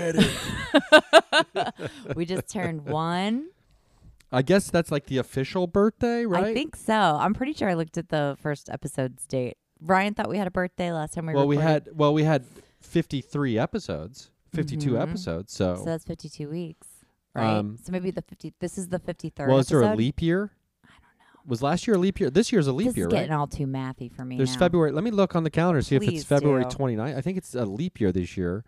fucking forget it. we just turned one. I guess that's like the official birthday, right? I think so. I'm pretty sure I looked at the first episode's date. Ryan thought we had a birthday last time we well, we had well, we had 53 episodes, 52 Mhm. episodes. So, So that's 52 weeks, right? Um, so maybe the 50. This is the 53rd. well, is there a leap year? I don't know. Was last year a leap year? This year's a leap this year, is right? getting all too mathy for me. There's now. February. Let me look on the calendar see if it's February do. 29th. I think it's a leap year this year.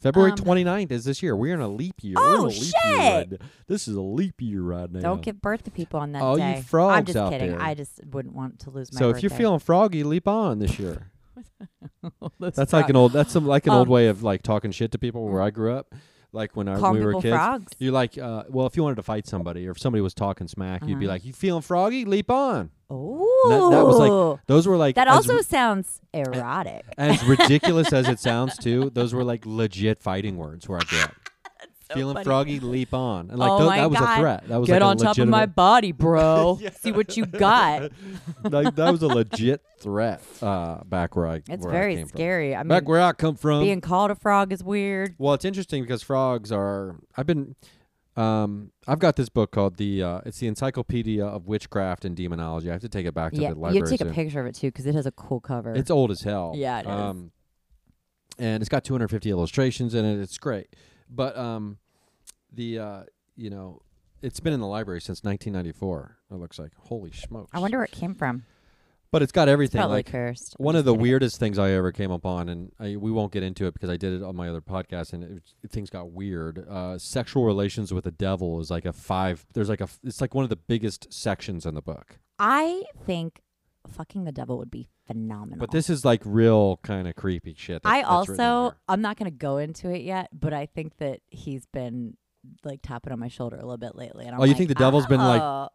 February Um, 29th is this year. We're in a leap year. We're in Oh, a leap Year shit! right. This is a leap year right now. Don't give birth to people on that All you day. I'm just out kidding. there. I just wouldn't want to lose my so if you're feeling froggy, leap on this year. Let's That's like an old. That's some, like an old Um, way of like talking shit to people where I grew up. Like when I, we were kids. frogs. You like, uh, well, if you wanted to fight somebody or if somebody was talking smack, you'd be Uh-huh. like, "You feeling froggy? Leap on." Oh, that- that was like- Those were like that also ri- sounds erotic. as ridiculous as it sounds too. Those were like legit fighting words where I grew up. Feeling froggy, leap on. And like Oh my that was God. a threat. That was Get like on top of my body, bro. See what you got. like, that was a legit threat uh, back where I. It's where I very from. scary. I mean, Back where I come from. being called a frog is weird. Well, it's interesting because frogs are. I've been. Um, I've got this book called the. Uh, it's the Encyclopedia of Witchcraft and Demonology. I have to take it back to Yeah, the library. you take a picture of it too because it has a cool cover. It's old as hell. Yeah, it is. Um, and it's got 250 illustrations in it. It's great, but um, the uh, you know, it's been in the library since 1994. It looks like holy smokes. I wonder where it came from. But it's got everything. Probably like cursed. One of the kidding. weirdest things I ever came upon, and I, we won't get into it because I did it on my other podcast, and it, was- things got weird. Uh, sexual relations with the devil is like a five. There's like a. It's like one of the biggest sections in the book. I think fucking the devil would be phenomenal. But this is like real kind of creepy shit. that- I that's written in also, here. I'm not going to go into it yet, but I think that he's been like tapping on my shoulder a little bit lately. And I'm Oh, you like, think the devil's been, like, "Oh,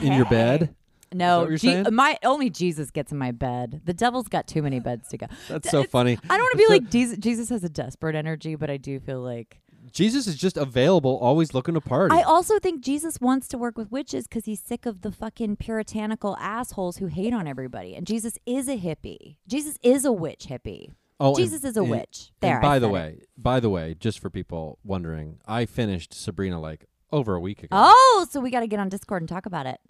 in your hey." bed. No, what you're Je- saying? my only Jesus gets in my bed. The devil's got too many beds to go. That's so funny. I don't want to be So- like Jesus. Jesus has a desperate energy, but I do feel like Jesus is just available, always looking to party. I also think Jesus wants to work with witches because he's sick of the fucking puritanical assholes who hate on everybody. And Jesus is a hippie. Jesus is a witch hippie. oh, and- Jesus is a and- witch. and There. I by the said it. way, by the way, just for people wondering, I finished Sabrina like over a week ago. Oh, so we got to get on Discord and talk about it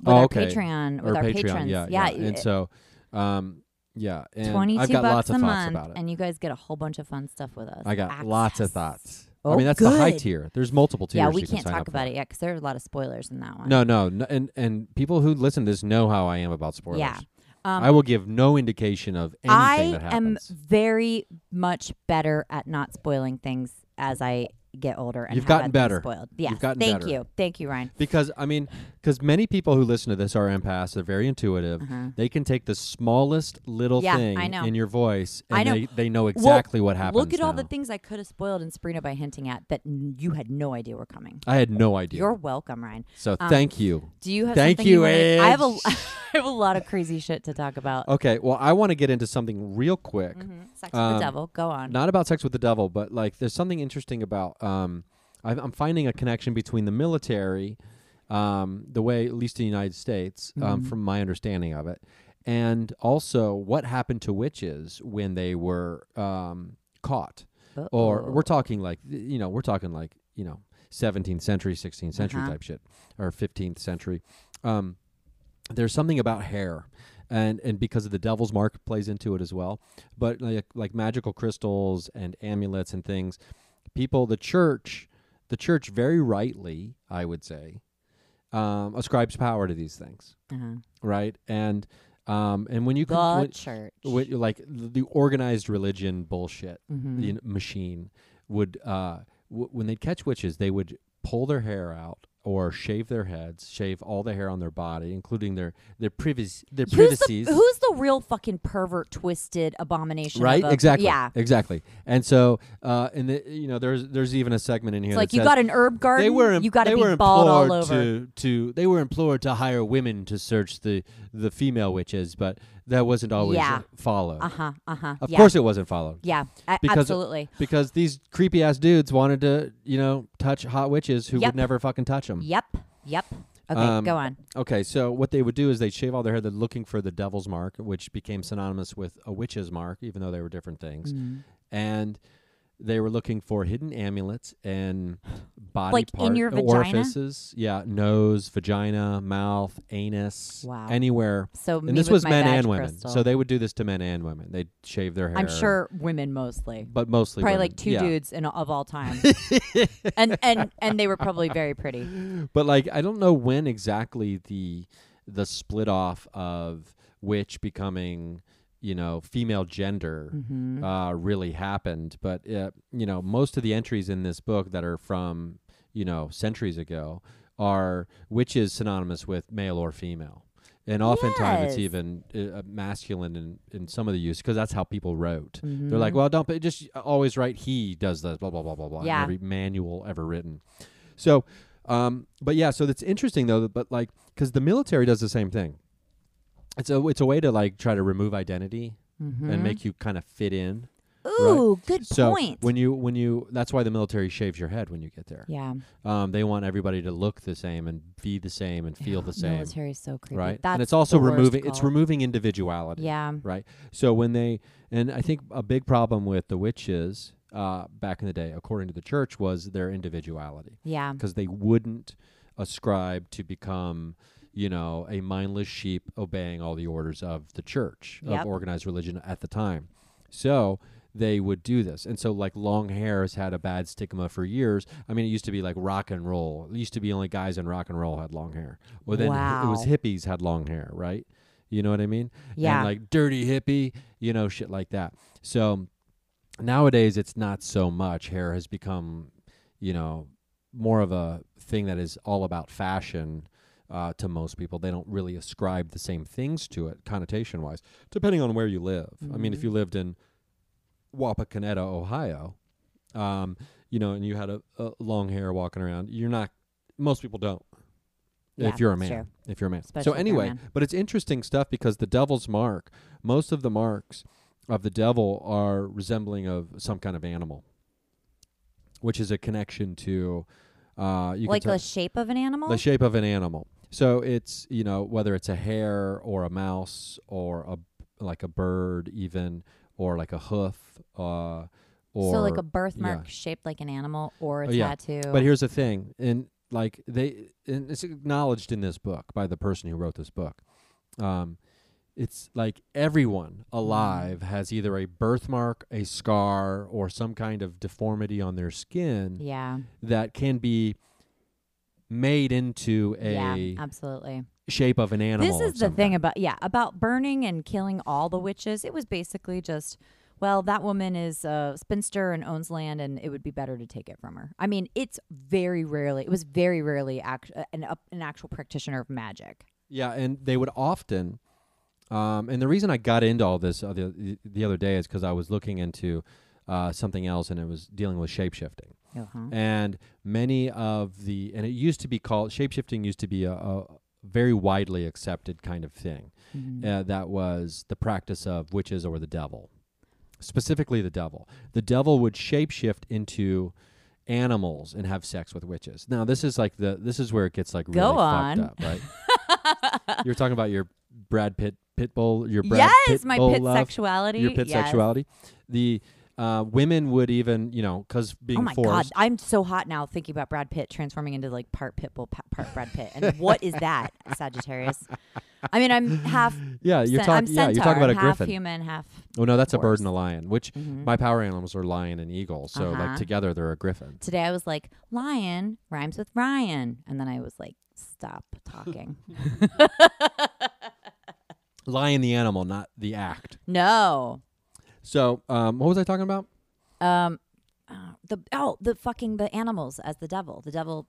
with Oh, our okay. Patreon, or with our Patreon, patrons. yeah, yeah. And so, um, yeah, and Twenty-two I've got bucks lots a of thoughts month, about it. and you guys get a whole bunch of fun stuff with us. I got lots of thoughts. Oh, I mean, that's the high tier. There's multiple tiers. Yeah, we can can't sign talk about for. it yet because there are a lot of spoilers in that one. No, no, no, and and people who listen to this know how I am about spoilers. Yeah. Um, I will give no indication of anything I that am very much better at not spoiling things as I get older and You've gotten better. Spoiled. Yes, gotten thank better. you, thank you, Ryan. Because I mean, because many people who listen to this are empaths. They're very intuitive. Uh-huh. They can take the smallest little Yeah, thing in your voice, and I know. they they know exactly what happens. Look at all the things I could have spoiled in Sabrina by hinting at that n- you had no idea were coming. I had no idea. You're welcome, Ryan. so um, thank you. Do you have Thank something you, wanna- I have a. I have a lot of crazy shit to talk about. Okay, well, I want to get into something real quick. Mhm. Sex with Um, the devil. Go on. Not about sex with the devil, but like there's something interesting about. Um, I, I'm finding a connection between the military, um, the way at least in the United States, um, Mhm. from my understanding of it, and also what happened to witches when they were um, caught. Or Uh-oh. we're talking like you know we're talking like you know 17th century, 16th century Uh-huh. type shit, or 15th century. Um, there's something about hair, and and because of the devil's mark plays into it as well. But like like magical crystals and amulets and things, people, the church, the church very rightly, I would say, um, ascribes power to these things, Uh-huh. right? And um, and when you The when, church. when, like the organized religion bullshit Mhm. the machine would uh w- when they'd catch witches they would pull their hair out or shave their heads shave all the hair on their body including their their privacy their Who's privacies the, who's the real fucking pervert, twisted abomination? of right a- exactly Yeah. exactly and so uh and the, you know there's there's even a segment in here It's like you says got an herb garden. they were you got to be bald all over. to to they were implored to hire women to search the the female witches but that wasn't always Yeah. followed Uh huh. Uh huh. of yeah. course it wasn't followed Yeah. a- Because- absolutely. because these creepy ass dudes wanted to, you know, touch hot witches who Yep. would never fucking touch them. Yep. Yep. Okay, Um, go on. Okay, so what they would do is they'd shave all their hair. They're looking for the devil's mark, which became synonymous with a witch's mark, even though they were different things. Mhm. And they were looking for hidden amulets and body Like in part- your vagina? orifices. Yeah, nose, vagina, mouth, anus, Wow. anywhere. So And this was men and women. crystal. So they would do this to men and women. They'd shave their hair. I'm sure women mostly. but mostly Probably women. like two yeah. dudes in of all time. and and and they were probably very pretty. But like I don't know when exactly the the split off of witch becoming you know female gender Mhm. uh, really happened. But uh, you know most of the entries in this book that are from you know centuries ago are which is synonymous with male or female. And oftentimes it's even uh, masculine in, in some of the use because that's how people wrote. They're like, Mhm. well, don't just always write he does this, blah blah blah blah blah. Yeah. Every manual ever written. So, um, but yeah, so that's interesting though. But like, because the military does the same thing. It's a it's a way to like try to remove identity Mhm. and make you kind of fit in. Ooh, good So point. when you when you that's why the military shaves your head when you get there. yeah, Um, they want everybody to look the same and be the same and feel the same, Military is so creepy. right? That's and it's also removing it's removing individuality. Yeah. right? So when they and I think a big problem with the witches uh, back in the day, according to the church, was their individuality Yeah. because they wouldn't ascribe to become, you know, a mindless sheep obeying all the orders of the church Yep. of organized religion at the time. So they would do this, and so like long hair has had a bad stigma for years. I mean, it used to be like rock and roll. It used to be only guys in rock and roll had long hair. Well, then hi- it was hippies had long hair, right? You know what I mean? Yeah. and like dirty hippie, you know, shit like that. So nowadays it's not so much. Hair has become, you know, more of a thing that is all about fashion uh, to most people. They don't really ascribe the same things to it, connotation wise, depending on where you live. I mean, if you lived in Wapakoneta, Ohio, um, you know, and you had a, a long hair walking around, you're not. Most people don't. Yeah, if you're a man, true. if you're a man. Especially so if you're a anyway, but it's interesting stuff because the devil's mark, most of the marks of the devil are resembling of some kind of animal, which is a connection to, uh, you like the shape of an animal. the shape of an animal. So it's you know whether it's a hare or a mouse or a like a bird even or like a hoof, uh, or so like a birthmark yeah. shaped like an animal or a Oh, yeah. tattoo. But here's the thing, and like they, and it's acknowledged in this book by the person who wrote this book. Um, it's like everyone alive has either a birthmark, a scar, or some kind of deformity on their skin yeah. that can be made into a yeah. Absolutely. shape of an animal. This is the thing kind. about yeah about burning and killing all the witches. It was basically just well that woman is a spinster and owns land and it would be better to take it from her. I mean it's very rarely it was very rarely act, uh, an up- an actual practitioner of magic. Yeah, and they would often, um, and the reason I got into all this uh, the the other day is because I was looking into uh, something else, and it was dealing with shapeshifting. Uh-huh. And many of the, and it used to be called shapeshifting, used to be a, a very widely accepted kind of thing. Mhm. Uh, that was the practice of witches or the devil, specifically the devil. The devil would shapeshift into animals and have sex with witches. Now, this is like the this is where it gets like really Go fucked on. up, right? You're talking about your Brad Pitt pit bull, your Brad yes, Pitt my pit love, sexuality. your pit yes. sexuality. The uh, women would even, you know, because being Oh my forced. god, I'm so hot now thinking about Brad Pitt transforming into like part Pitbull, pa- part Brad Pitt. And what is that, Sagittarius? I mean, I'm half. Yeah, you're talking. Yeah, you're talking about a half griffin. human, half. Oh no, that's a bird and a lion. Which Mhm. my power animals are lion and eagle. So Uh-huh. like together they're a griffin. Today I was like, lion rhymes with Ryan. And then I was like, stop talking. Lion the animal, not the act. no. So um, what was I talking about? Um, uh, the oh, the fucking the animals as the devil. The devil.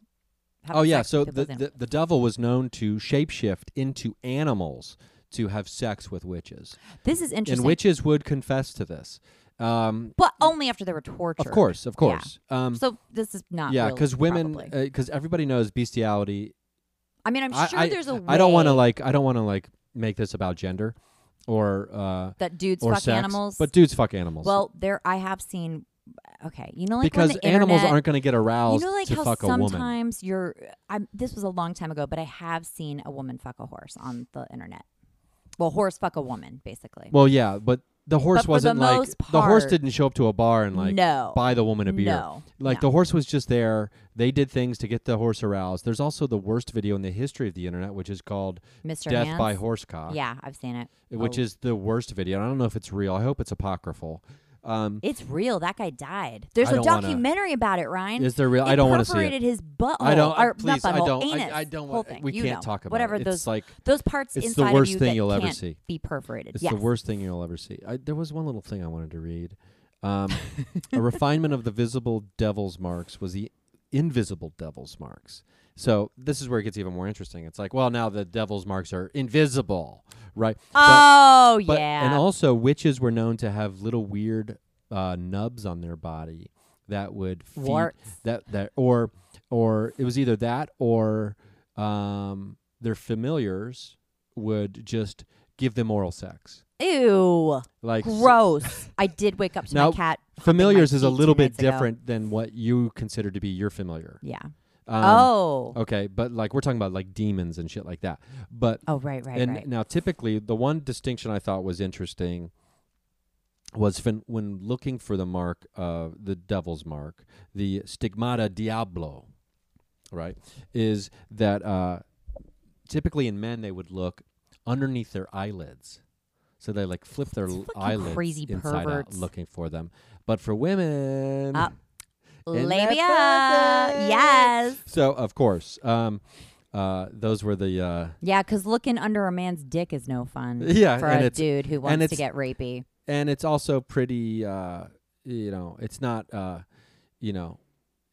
Oh yeah, sex so with the, the the devil was known to shapeshift into animals to have sex with witches, This is interesting. and witches would confess to this. Um, but only after they were tortured. of course, of course. Um, So this is not. yeah, real, because women, probably. because everybody knows bestiality. I mean, I'm sure I- there's a. I don't want to like. I don't want to like make this about gender, or uh, that dudes or fuck sex. animals. But dudes fuck animals. well, there I have seen okay, you know, like because animals internet- aren't going to get aroused You know, like to how fuck a woman. sometimes you're. I'm, this was a long time ago, but I have seen a woman fuck a horse on the internet. Well, horse fuck a woman, basically. Well, yeah, but the horse for the wasn't like most the horse didn't show up to a bar and like no, buy the woman a beer. no, Like no. the horse was just there. They did things to get the horse aroused. There's also the worst video in the history of the internet, which is called Mr. "Death Hands. by Horsecock," Yeah, I've seen it. which Oh. is the worst video. I don't know if it's real. I hope it's apocryphal. Um, It's real. That guy died. There's I a don't wanna- documentary about it, Ryan. is there real? I don't want to see perforated it. his butthole. I don't. Or please, I don't. Anus, I, I don't. want. We You can't know. talk about Whatever it. those It's like those parts it's the inside worst of you thing that you'll ever can't see. be perforated. It's yes. the worst thing you'll ever see. I, there was one little thing I wanted to read. Um, a refinement of the visible devil's marks was the invisible devil's marks. So this is where it gets even more interesting. It's like, well, now the devil's marks are invisible, right? Oh But, yeah. And also, witches were known to have little weird uh, nubs on their body that would feed Warts. that that or or it was either that or um, their familiars would just give them oral sex. Ew. Like Gross. I did wake up to Now, my cat. Familiars is a little bit different than what you consider to be your familiar. Yeah. Um, oh. Okay, but like we're talking about like demons and shit like that. But Oh right, right, and right. now typically the one distinction I thought was interesting was fin- when looking for the mark of the devil's mark, the stigmata diablo, right? Is that uh, typically in men they would look underneath their eyelids. So they like flip their l- eyelids crazy inside perverts. out looking for them. But for women, Uh, Labia. Yes. so of course, um, uh, those were the uh, Yeah, because looking under a man's dick is no fun. Yeah, for a dude who wants to get rapey. and it's also pretty uh you know it's not uh you know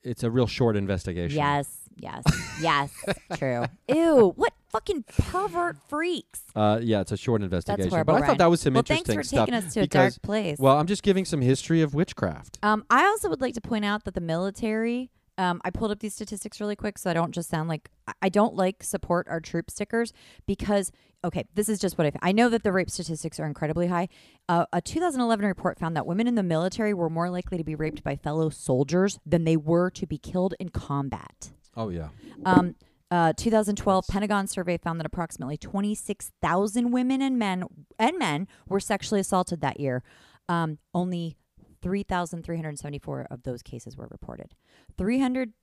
it's a real short investigation Yes, yes, yes. True. Ew, what fucking pervert freaks. uh yeah it's a short investigation horrible, but i thought that was some Well, thanks interesting for stuff taking us to a dark place. well i'm just giving some history of witchcraft Um, I also would like to point out that the military. Um, I pulled up these statistics really quick so I don't just sound like I- I don't like support our troop stickers because okay, this is just what I I know that the rape statistics are incredibly high. Uh, a 2011 report found that women in the military were more likely to be raped by fellow soldiers than they were to be killed in combat. oh yeah Um, uh, 2012 Pentagon survey found that approximately 26,000 women and men and men were sexually assaulted that year. Um, only 3,374 of those cases were reported. 300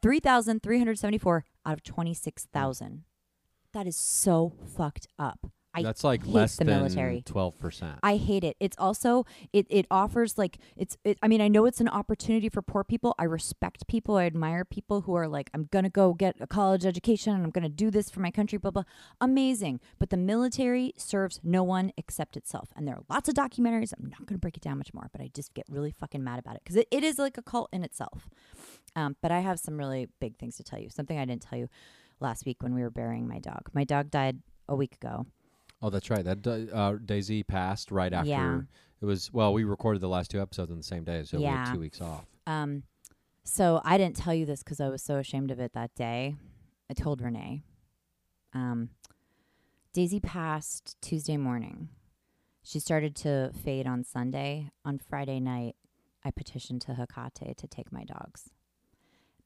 3,374 out of 26,000. That is so fucked up. I that's like hate less the than military. 12% I hate it. It's also it it offers like it's it, I mean I know it's an opportunity for poor people. I respect people. I admire people who are like I'm going to go get a college education and I'm going to do this for my country blah blah. Amazing. But the military serves no one except itself. And there are lots of documentaries. I'm not going to break it down much more, but I just get really fucking mad about it cuz it, it is like a cult in itself. Um, but I have some really big things to tell you. Something I didn't tell you last week when we were burying my dog. My dog died a week ago. Oh that's right that uh daisy passed right after Yeah. it was well we recorded the last two episodes on the same day so we Yeah. had two weeks off Um, so I didn't tell you this because I was so ashamed of it that day. I told Renee. Um, Daisy passed Tuesday morning. She started to fade on Sunday. On Friday night, I petitioned to Hecate to take my dogs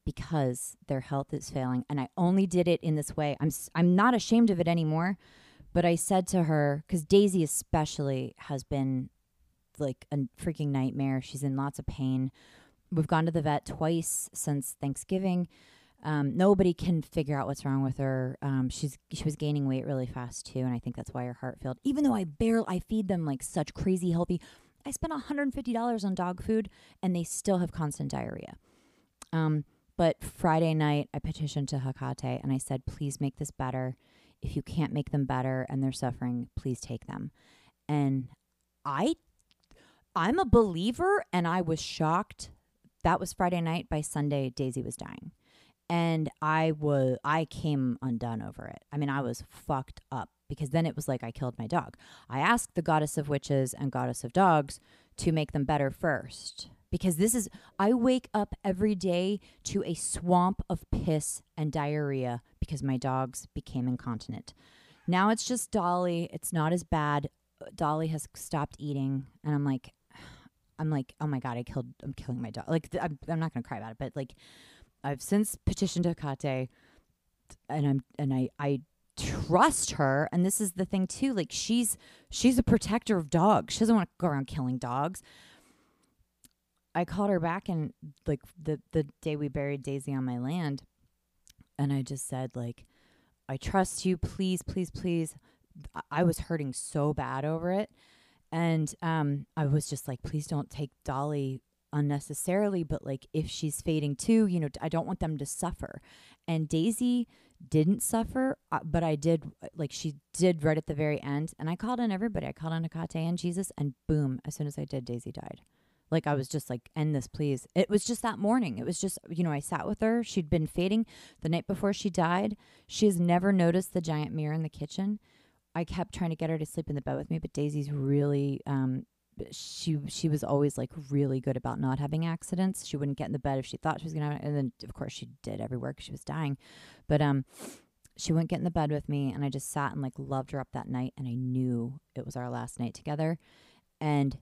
because their health is failing, and I only did it in this way. I'm s- I'm not ashamed of it anymore, but I said to her because Daisy especially has been like a freaking nightmare. She's in lots of pain. We've gone to the vet twice since Thanksgiving. Um, nobody can figure out what's wrong with her. Um, she's she was gaining weight really fast too, and I think that's why her heart failed. Even though I barely I feed them like such crazy healthy, I spent $150 on dog food, and they still have constant diarrhea. Um, but Friday night, I petitioned to Hecate, and I said, please make this better. If you can't make them better and they're suffering, please take them. And I I'm a believer and I was shocked. That was Friday night. By Sunday, Daisy was dying. And I was I came undone over it. I mean, I was fucked up because then it was like I killed my dog. I asked the goddess of witches and goddess of dogs to make them better first. Because this is I wake up every day to a swamp of piss and diarrhea because my dogs became incontinent. Now it's just Dolly. It's not as bad. Dolly has stopped eating and I'm like I'm like, oh my god, I killed, I'm killing my dog. Like, I'm, I'm not gonna cry about it, but like, I've since petitioned Hecate, and I'm, and I, I trust her. And this is the thing too. Like, she's, she's a protector of dogs. She doesn't want to go around killing dogs. I called her back and like the the day we buried Daisy on my land, and I just said like, I trust you. Please, please, please. I- was hurting so bad over it, and um, I was just like, please don't take Dolly unnecessarily. But like, if she's fading too, you know, I don't want them to suffer. And Daisy didn't suffer, uh, but I did. Like, she did right at the very end, and I called on everybody. I called on Hecate and Jesus, and boom! As soon as I did, Daisy died. Like I was just like, end this, please. It was just that morning. It was just, you know, I sat with her. She'd been fading the night before she died. She has never noticed the giant mirror in the kitchen. I kept trying to get her to sleep in the bed with me, but Daisy's really, um, she she was always like really good about not having accidents. She wouldn't get in the bed if she thought she was gonna, and then of course she did everywhere because she was dying. But um, she wouldn't get in the bed with me, and I just sat and like loved her up that night, and I knew it was our last night together, and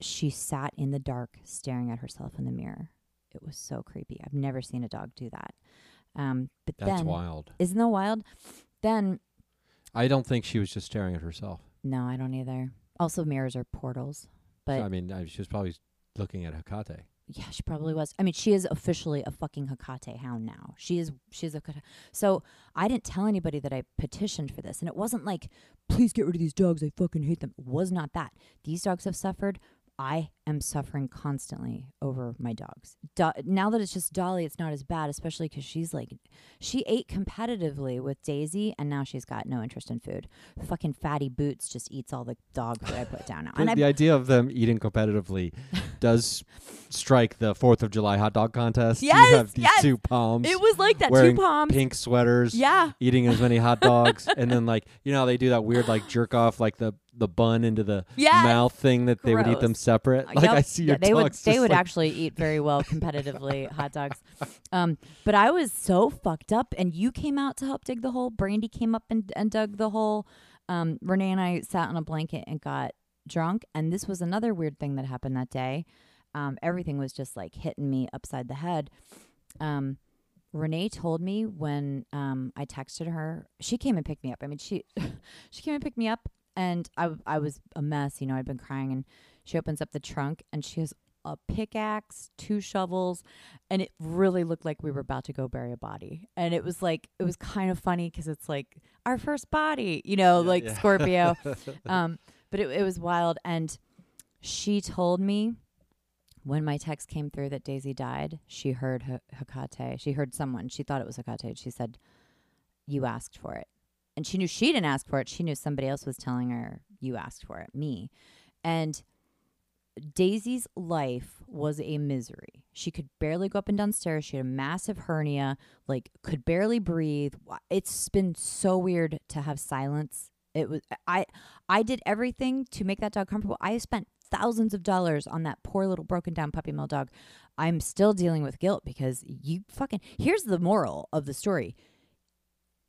she sat in the dark staring at herself in the mirror. It was so creepy. I've never seen a dog do that. Um, but That's then, wild. isn't that wild? Then, I don't think she was just staring at herself. no, I don't either. Also, mirrors are portals. But So, I mean, I, she was probably looking at Hecate. yeah, she probably was. I mean, she is officially a fucking Hecate hound now. She is. She is a. So I didn't tell anybody that I petitioned for this, and it wasn't like, please get rid of these dogs. I fucking hate them. It was not that. These dogs have suffered. I am suffering constantly over my dogs. Do- now that it's just Dolly, it's not as bad, especially because she's like, she ate competitively with Daisy, and now she's got no interest in food. Fucking fatty boots just eats all the dog food I put down now. The, And I the idea of them eating competitively does strike the Fourth of July hot dog contest. Yes, you have these yes. two palms it was like that. Two palms. pink sweaters, Yeah. eating as many hot dogs, and then like you know how they do that weird like jerk off like the the bun into the Yes. mouth thing that they would eat them separate. Uh, Like yep. I see Yeah, your they would they would like, actually eat very well competitively hot dogs. Um, but I was so fucked up, and you came out to help dig the hole. Brandy came up and, and dug the hole. Um, Renee and I sat on a blanket and got drunk, and this was another weird thing that happened that day. Um, everything was just like hitting me upside the head. Um, Renee told me when um, I texted her, she came and picked me up. I mean, she she came and picked me up, and I, I was a mess. You know, I'd been crying, and she opens up the trunk, and she has a pickaxe, two shovels, and it really looked like we were about to go bury a body. And it was like it was kind of funny because it's like our first body, you know, like yeah. Scorpio. um, but it it was wild, and she told me when my text came through that Daisy died, she heard H- Hecate. She heard someone. She thought it was Hecate. She said, "You asked for it," and she knew she didn't ask for it. She knew somebody else was telling her, "You asked for it." Me, and Daisy's life was a misery. She could barely go up and down stairs. She had a massive hernia, like could barely breathe. It's been so weird to have silence. It was I I did everything to make that dog comfortable. I spent thousands of dollars on that poor little broken down puppy mill dog. I'm still dealing with guilt because you fucking Here's the moral of the story.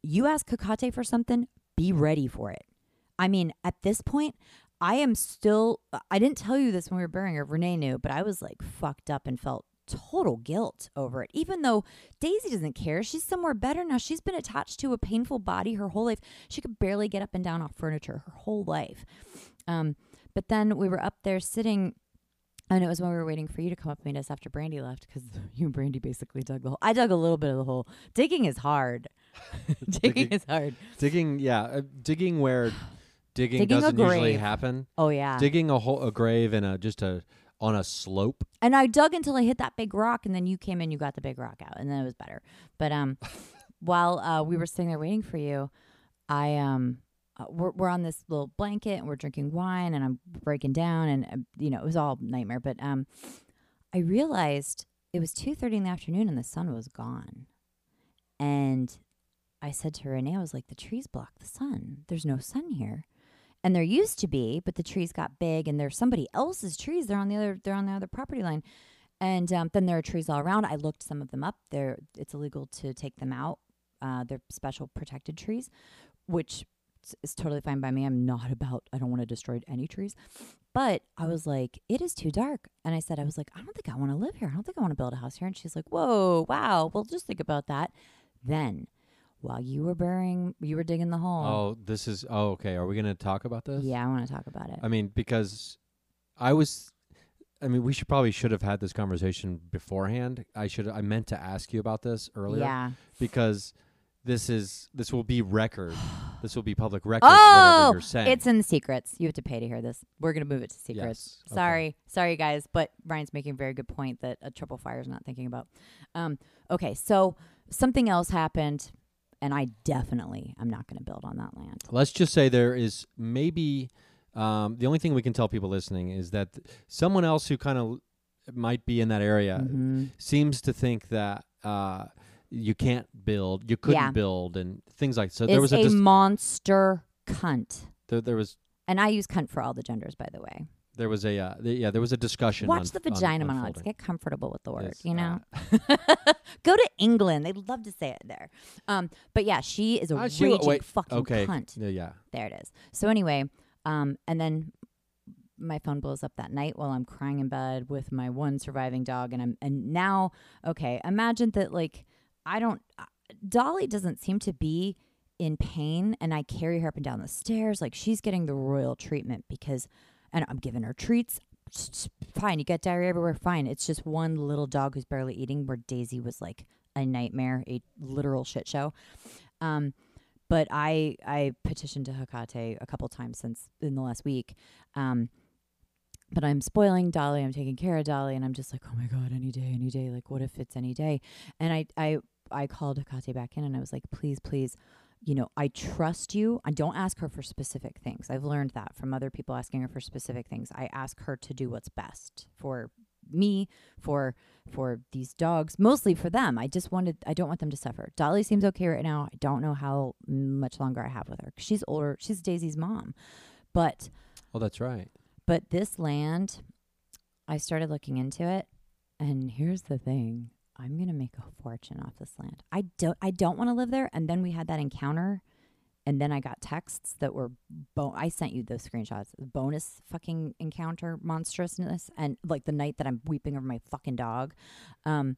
You ask Hecate for something, be ready for it. I mean, at this point, I am still. I didn't tell you this when we were burying her. Renee knew, but I was like fucked up and felt total guilt over it. Even though Daisy doesn't care, she's somewhere better now. She's been attached to a painful body her whole life. She could barely get up and down off furniture her whole life. Um, but then we were up there sitting. And it was when we were waiting for you to come up and meet us after Brandy left because you and Brandy basically dug the hole. I dug a little bit of the hole. Digging is hard. Digging Digging- is hard. digging. Yeah, uh, digging where digging, Digging doesn't usually happen. Oh yeah. Digging a hole, a grave, in a just a on a slope. and I dug until I hit that big rock, and then you came in, you got the big rock out, and then it was better. But um, while uh, we were sitting there waiting for you, I um, uh, we're we're on this little blanket and we're drinking wine, and I'm breaking down, and uh, you know it was all nightmare. But um, I realized it was two thirty in the afternoon, and the sun was gone, and I said to Renee, I was like, the trees block the sun. There's no sun here. And there used to be, but the trees got big and there's somebody else's trees. They're on the other they're on the other property line. And um, then there are trees all around. I looked some of them up. They're it's illegal to take them out. Uh, they're special protected trees, which it's totally fine by me. I'm not about. I don't want to destroy any trees. But I was like, it is too dark. And I said, I was like, I don't think I want to live here. I don't think I want to build a house here. And she's like, Whoa, wow. Well, just think about that. Then, while you were burying, you were digging the hole. Oh, this is. Oh, okay. Are we going to talk about this? yeah, I want to talk about it. I mean, because I was. I mean, we should probably should have had this conversation beforehand. I should. I meant to ask you about this earlier yeah. because this is this will be record. this will be public record. Oh, you're saying. it's in the secrets. You have to pay to hear this. We're gonna move it to secrets. Yes, okay. Sorry, sorry guys, but Ryan's making a very good point that a triple fire is not thinking about. Um, okay, so something else happened, and I definitely am not gonna build on that land. Let's just say there is maybe um, the only thing we can tell people listening is that th- someone else who kind of might be in that area Mhm. seems to think that uh, you can't build, you couldn't Yeah. build, and things like so. Is there was a, a dis- monster cunt, there, there was and I use cunt for all the genders, by the way. There was a uh, th- yeah there was a discussion. Watch on- the on- vagina monologues. Get comfortable with the word, Yes, you know. uh, Go to England; they'd love to say it there. Um, but yeah, she is a I see raging wait, fucking okay, cunt. yeah, yeah. There it is. So anyway, um, and then my phone blows up that night while I'm crying in bed with my one surviving dog, and I'm and now okay. Imagine that like I don't. uh, Dolly doesn't seem to be in pain, and I carry her up and down the stairs like she's getting the royal treatment because, and I'm giving her treats. Fine, you get diarrhea everywhere. Fine. It's just one little dog who's barely eating. Where Daisy was like a nightmare, a literal shit show. Um, but I I petitioned to Hecate a couple times since in the last week. Um, but I'm spoiling Dolly. I'm taking care of Dolly, and I'm just like, oh my god, any day, any day. Like, what if it's any day? And I I I called Hecate back in, and I was like, please, please. You know, I trust you. I don't ask her for specific things. I've learned that from other people asking her for specific things. I ask her to do what's best for me, for for these dogs, mostly for them. I just wanted I don't want them to suffer. Dolly seems okay right now. I don't know how much longer I have with her. She's older. She's Daisy's mom. But Oh, that's right. but this land, I started looking into it, and here's the thing: I'm gonna make a fortune off this land. I don't, I don't want to live there. And then we had that encounter, and then I got texts that were, bo- I sent you those screenshots, The bonus fucking encounter monstrousness, and like the night that I'm weeping over my fucking dog. Um,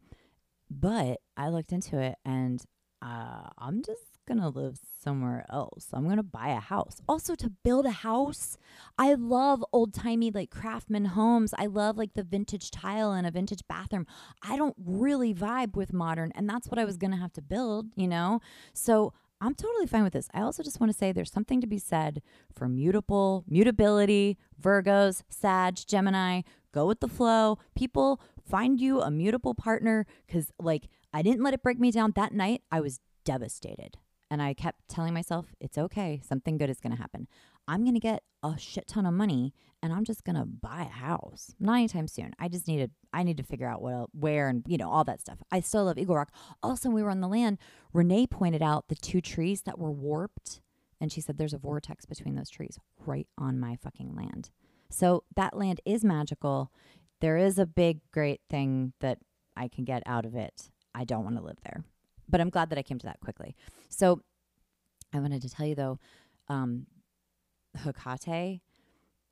but I looked into it, and uh, I'm just gonna live somewhere else. I'm gonna buy a house. Also, to build a house, I love old timey like craftsman homes. I love like the vintage tile and a vintage bathroom. I don't really vibe with modern, and that's what I was gonna have to build, you know? So I'm totally fine with this. I also just want to say there's something to be said for mutable, mutability, Virgos, Sag, Gemini. Go with the flow. People find you a mutable partner because, like, I didn't let it break me down that night. I was devastated. And I kept telling myself, it's okay. Something good is going to happen. I'm going to get a shit ton of money and I'm just going to buy a house. Not anytime soon. I just needed, I need to figure out what, where and, you know, all that stuff. I still love Eagle Rock. Also, when we were on the land, Renee pointed out the two trees that were warped. And she said, there's a vortex between those trees right on my fucking land. So that land is magical. There is a big, great thing that I can get out of it. I don't want to live there. But I'm glad that I came to that quickly. So I wanted to tell you though, um, Hecate,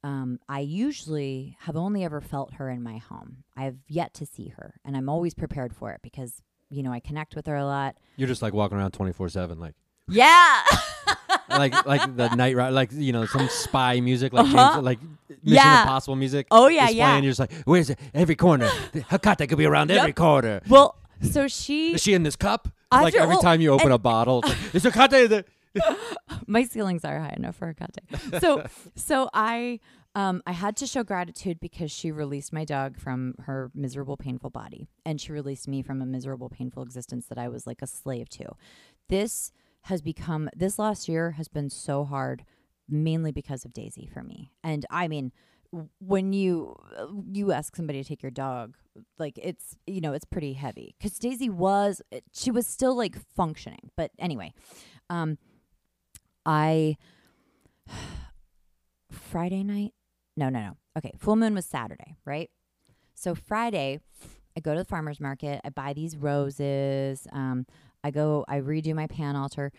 um, I usually have only ever felt her in my home. I have yet to see her, and I'm always prepared for it because you know I connect with her a lot. You're just like walking around 24 seven, like Yeah. like like the night ride, like you know some spy music, like Uh-huh. James, like Mission Yeah. Impossible music. Oh, yeah, yeah. And You're just like, where's it? Every corner. Hecate could be around every corner. well, so she Is she in this cup? I like every well, time you open and- a bottle, it's like, Hecate the? my ceilings are high enough for a Hecate. So so I um I had to show gratitude because she released my dog from her miserable, painful body. And she released me from a miserable, painful existence that I was like a slave to. This has become this last year has been so hard, mainly because of Daisy for me. And I mean when you you ask somebody to take your dog like it's you know it's pretty heavy because daisy was she was still like functioning but anyway um I Friday night. No, no, no. Okay, full moon was Saturday, right? So Friday, I go to the farmers market. I buy these roses. Um, I go. I redo my pan altar.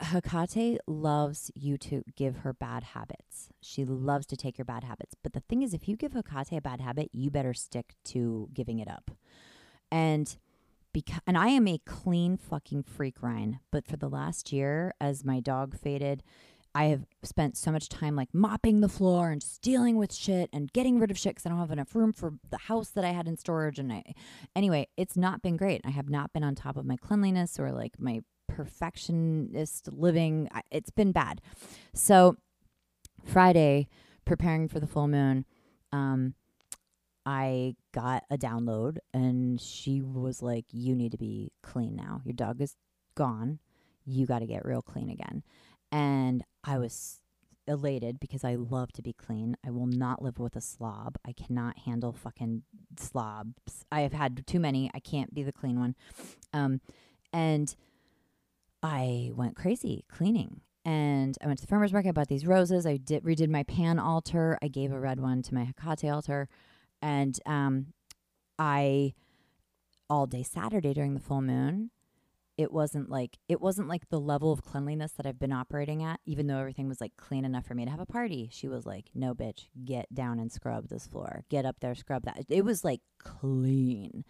Hecate loves you to give her bad habits. She loves to take your bad habits. But the thing is, if you give Hecate a bad habit, you better stick to giving it up. And because, and I am a clean fucking freak, Ryan. But for the last year, as my dog faded, I have spent so much time like mopping the floor and just dealing with shit and getting rid of shit because I don't have enough room for the house that I had in storage. And I, anyway, it's not been great. I have not been on top of my cleanliness or like my perfectionist living. It's been bad. So Friday, preparing for the full moon, um, I got a download and she was like, You need to be clean now. Your dog is gone. You got to get real clean again. And I was elated because I love to be clean. I will not live with a slob. I cannot handle fucking slobs. I have had too many. I can't be the clean one. Um, and I went crazy cleaning. And I went to the farmer's market, I bought these roses. I did redid my pan altar. I gave a red one to my Hecate altar. And um, I all day Saturday during the full moon, it wasn't like it wasn't like the level of cleanliness that I've been operating at, even though everything was like clean enough for me to have a party. She was like, No bitch, get down and scrub this floor. Get up there, scrub that. It was like clean.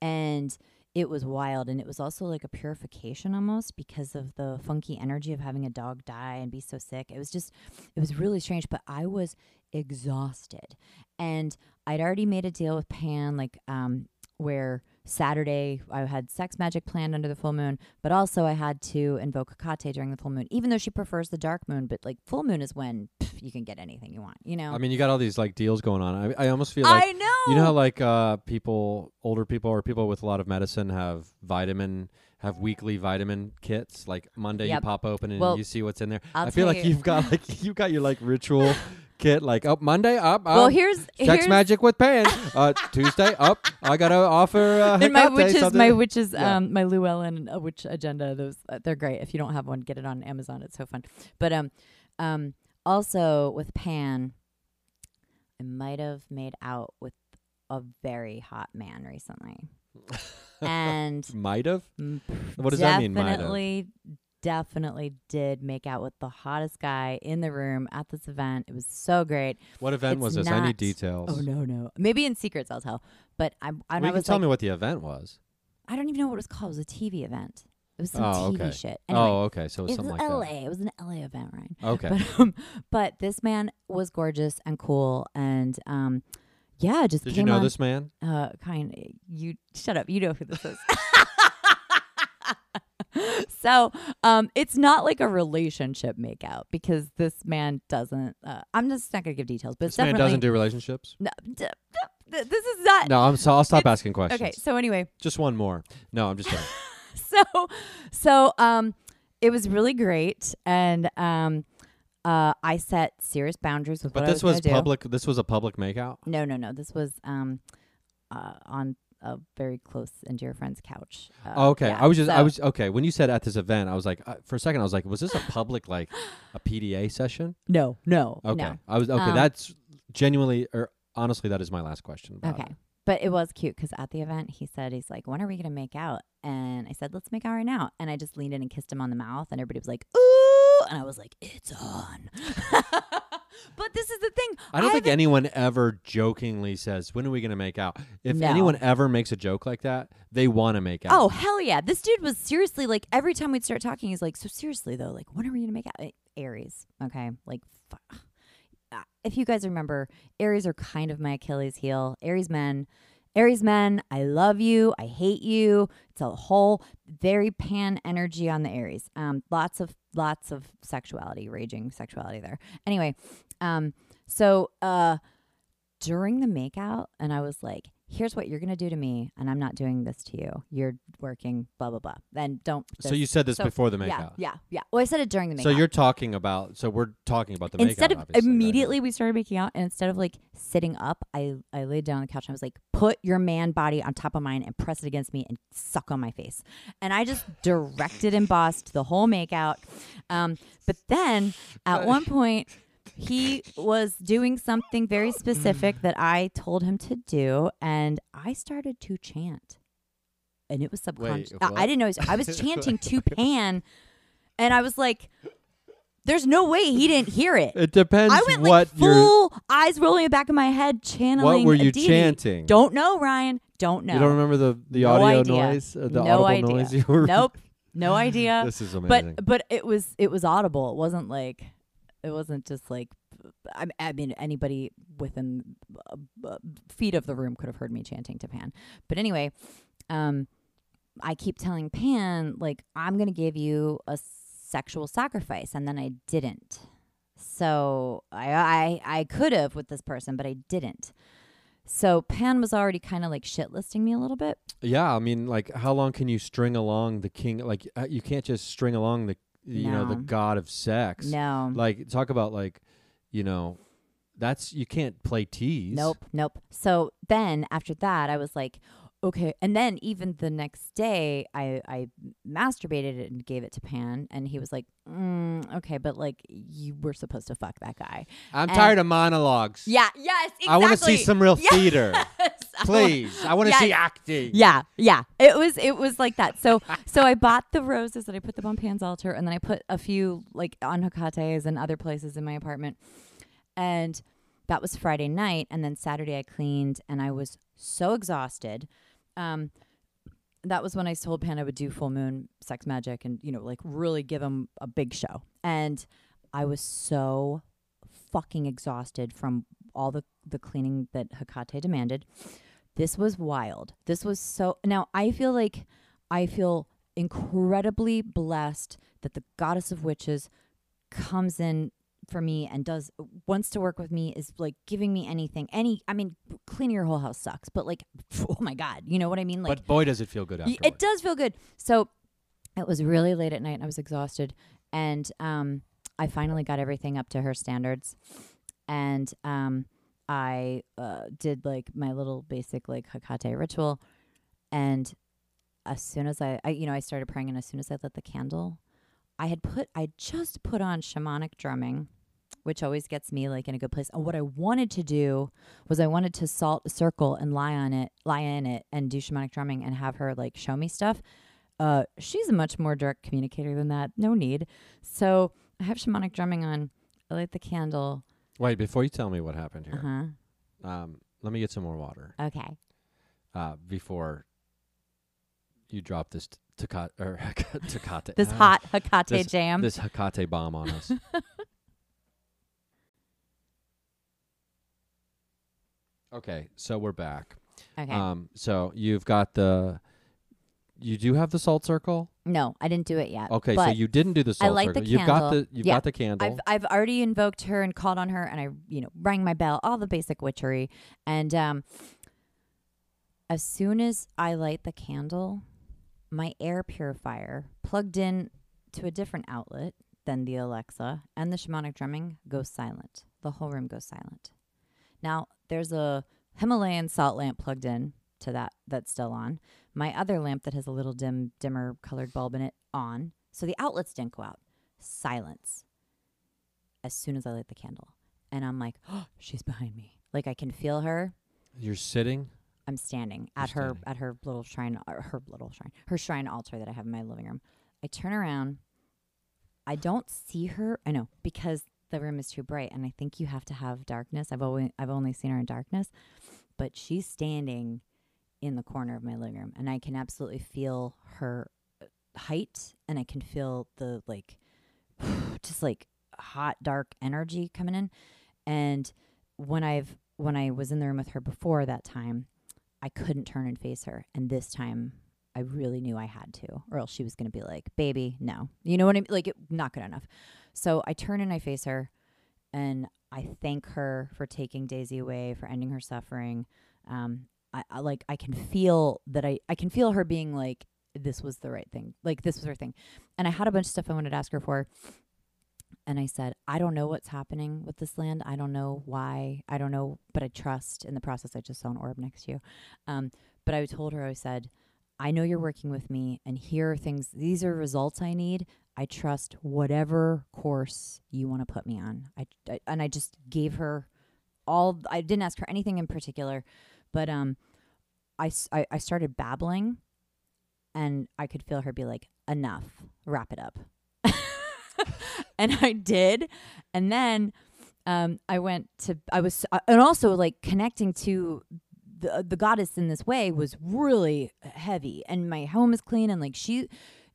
And it was wild and it was also like a purification almost because of the funky energy of having a dog die and be so sick. It was just it was really strange but i was exhausted. And i'd already made a deal with pan like um where saturday i had sex magic planned under the full moon but also i had to invoke Hecate during the full moon even though she prefers the dark moon but like full moon is when pff, you can get anything you want you know I mean, you got all these like deals going on. I, I almost feel like I know you know how like uh people, older people or people with a lot of medicine have vitamin, have weekly vitamin kits. Like Monday, you pop open and Well, you see what's in there. I'll I feel like you- you've got like you've got your like ritual kit. Like up Monday, up. well here's Sex here's magic with Pan. Uh, Tuesday, up. I gotta offer. Uh, and my witches, something. my witches, Yeah. um, my Llewellyn uh, witch agenda. Those uh, they're great. If you don't have one, get it on Amazon. It's so fun. But um, um, also with Pan, I might have made out with a very hot man recently, and Might have. mm, What does that mean? Might have. Definitely, did make out with the hottest guy in the room at this event. It was so great. What event It's was this? I need details. Oh no, no, maybe in secrets I'll tell. But I'm, and Well, I you can tell like, me what the event was. I don't even know what it was called. It was a TV event. It was some Oh, TV okay. shit. Anyway, oh, okay. So it was it was something like LA. It was an LA event, Ryan. that. Okay. But um, but this man was gorgeous and cool, and um, yeah, just Did you know on. this man? Uh, kind. You shut up. You know who this is. so um, it's not like a relationship makeout because this man doesn't. Uh, I'm just not gonna give details, but This man doesn't do relationships. no. D- d- th- this is not. No, I'm so I'll stop asking questions. Okay. So anyway, Just one more. No, I'm just kidding. so so um it was really great and um uh I set serious boundaries with but what this I was, was gonna do. public. This was a public makeout. No, no, no. This was um uh on a very close and dear friend's couch. Uh, Oh, okay. yeah, I was just. I was okay. When you said at this event, I was like, uh, for a second, I was like, was this a public like a PDA session? No, no, Okay. no. I was okay. Um, that's genuinely or honestly, that is my last question. about Okay. it. But it was cute because at the event he said he's like, "When are we gonna make out?" And I said, "Let's make out right now." And I just leaned in and kissed him on the mouth, and everybody was like, "Ooh!" And I was like, "It's on." but this is the thing. I don't think anyone ever jokingly says, "When are we going to make out?" If No. anyone ever makes a joke like that, they want to make out. Oh hell yeah! This dude was seriously like every time we'd start talking, he's like, "So seriously though, like when are we gonna make out?" Eh, Aries, okay, like. Fu- Uh, if you guys remember, Aries are kind of my Achilles heel. Aries men, Aries men, I love you, I hate you. It's a whole very pan energy on the Aries. Um, lots of lots of sexuality, raging sexuality there. Anyway, um, so uh, during the makeout, and I was like, "Here's what you're gonna do to me, and I'm not doing this to you. You're working, blah blah blah. Then don't." so you said this so- before the makeout. yeah, yeah. yeah. Well, I said it during the makeout. So you're talking about. So we're talking about the instead makeout. of obviously, right immediately we started making out, and instead of like sitting up, I I laid down on the couch and I was like, "Put your man body on top of mine and press it against me and suck on my face." And I just directed and bossed the whole makeout. Um, but then at one point. He was doing something very specific that I told him to do, and I started to chant. And it was subconscious. I- I didn't know. I was chanting to Pan And I was like, there's no way he didn't hear it. It depends I went what like full eyes rolling in the back of my head, channeling. What were a you deity. chanting? Don't know, Ryan. Don't know. You don't remember the the No audio idea. noise, uh, the no audible idea. noise you were. Nope. No idea. This is amazing. but but it was it was audible. It wasn't like it wasn't just like I, mean anybody within uh, uh, feet of the room could have heard me chanting to Pan. But anyway, um, I keep telling Pan like I'm gonna give you a sexual sacrifice, and then I didn't. So I I I could have with this person, but I didn't. So Pan was already kind of like shit listing me a little bit. yeah, I mean, like, how long can you string along the king? Like, uh, you can't just string along the you know the god of sex. No. Like, talk about like, you know, that's you can't play tease. Nope, nope. So then after that, I was like, okay. And then even the next day, I I masturbated it and gave it to Pan, and he was like, mm, okay, but like you were supposed to fuck that guy. I'm And- tired of monologues. Yeah. Yes. Exactly. I want to see some real Yes. theater, please. I want to see Yes. acting. Yeah, yeah. It was it was like that. So so I bought the roses and I put them on Pan's altar and then I put a few like on Hecate's and other places in my apartment. And that was Friday night and then Saturday I cleaned and I was so exhausted. Um that was when I told Pan I would do full moon sex magic and you know like really give him a big show. And I was so fucking exhausted from all the the cleaning that Hecate demanded this was wild. This was so. Now I feel like I feel incredibly blessed that the goddess of witches comes in for me and does wants to work with me is like giving me anything any i mean cleaning your whole house sucks but like oh my god you know what i mean like but boy, does it feel good afterwards. It does feel good. So it was really late at night and I was exhausted. And um, I finally got everything up to her standards. And um, I uh, did like my little basic like Hecate ritual. And as soon as I, I, you know, I started praying, and as soon as I lit the candle, I had put, I just put on shamanic drumming, which always gets me like in a good place. And what I wanted to do was I wanted to salt a circle and lie on it, lie in it, and do shamanic drumming and have her like show me stuff. Uh, she's a much more direct communicator than that. No need. So I have shamanic drumming on. I light the candle. Wait, before you tell me what happened Uh here, huh. um, let me get some more water Okay. uh, before you drop this Hecate or. This ah, hot Hecate this- jam. this Hecate bomb on us. okay, so we're back. okay. Um, so you've got the, you do have the salt circle. no, I didn't do it yet. Okay, so but you didn't do the I salt light circle. the you've got candle. the you've Yeah. got the candle. I've I've already invoked her and called on her, and I you know rang my bell, all the basic witchery, and um, as soon as I light the candle, my air purifier plugged in to a different outlet than the Alexa and the shamanic drumming goes silent. The whole room goes silent. Now there's a Himalayan salt lamp plugged in to that that's still on. My other lamp that has a little dim dimmer colored bulb in it on. So the outlets didn't go out. Silence. As soon as I light the candle. And I'm like, oh, she's behind me. Like I can feel her. You're sitting. I'm standing You're at her standing. at her little shrine uh, her little shrine. Her shrine altar that I have in my living room. I turn around. I don't see her. I know because the room is too bright and I think you have to have darkness. I've only I've only seen her in darkness, but she's standing in the corner of my living room and I can absolutely feel her uh, height and I can feel the like just like hot dark energy coming in. And when I've when I was in the room with her before that time I couldn't turn and face her. And this time I really knew I had to or else she was going to be like baby no. You know what I mean? Like it, not good enough. So I turn and I face her and I thank her for taking Daisy away for ending her suffering. Um I, I like I can feel that I I can feel her being like this was the right thing like this was her thing and I had a bunch of stuff I wanted to ask her for and I said, I don't know what's happening with this land. I don't know why. I don't know, but I trust in the process. I just saw an orb next to you. Um, but I told her, I said, I know you're working with me, and here are things, these are results I need. I trust whatever course you want to put me on. I, I and I just gave her all. I didn't ask her anything in particular, but um, I, I, I started babbling, and I could feel her be like, "Enough, wrap it up." and I did. And then um, I went to, I was, uh, and also like connecting to the, the goddess in this way was really heavy. And my home is clean. And like she,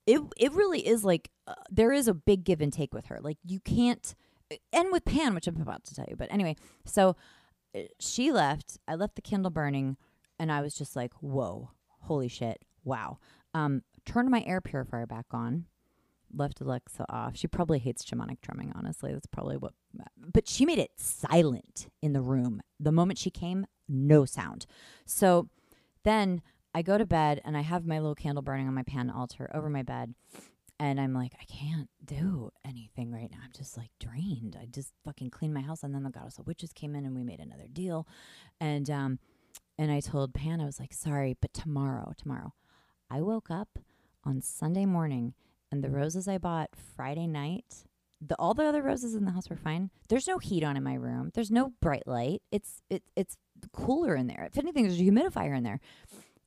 it, it really is like, uh, there is a big give and take with her. Like you can't, and with Pan, which I'm about to tell you. But anyway, so uh, she left. I left the candle burning, and I was just like, "Whoa, holy shit, wow!" Um, turned my air purifier back on, left Alexa off. She probably hates shamanic drumming. Honestly, that's probably what. But she made it silent in the room the moment she came. No sound. So then I go to bed and I have my little candle burning on my pan altar over my bed. And I'm like, I can't do anything right now. I'm just like drained. I just fucking cleaned my house, and then the goddess of witches came in, and we made another deal. And um, and I told Pan, I was like, sorry, but tomorrow, tomorrow, I woke up on Sunday morning, and the roses I bought Friday night, the all the other roses in the house were fine. There's no heat on in my room. There's no bright light. It's it it's cooler in there. If anything, there's a humidifier in there.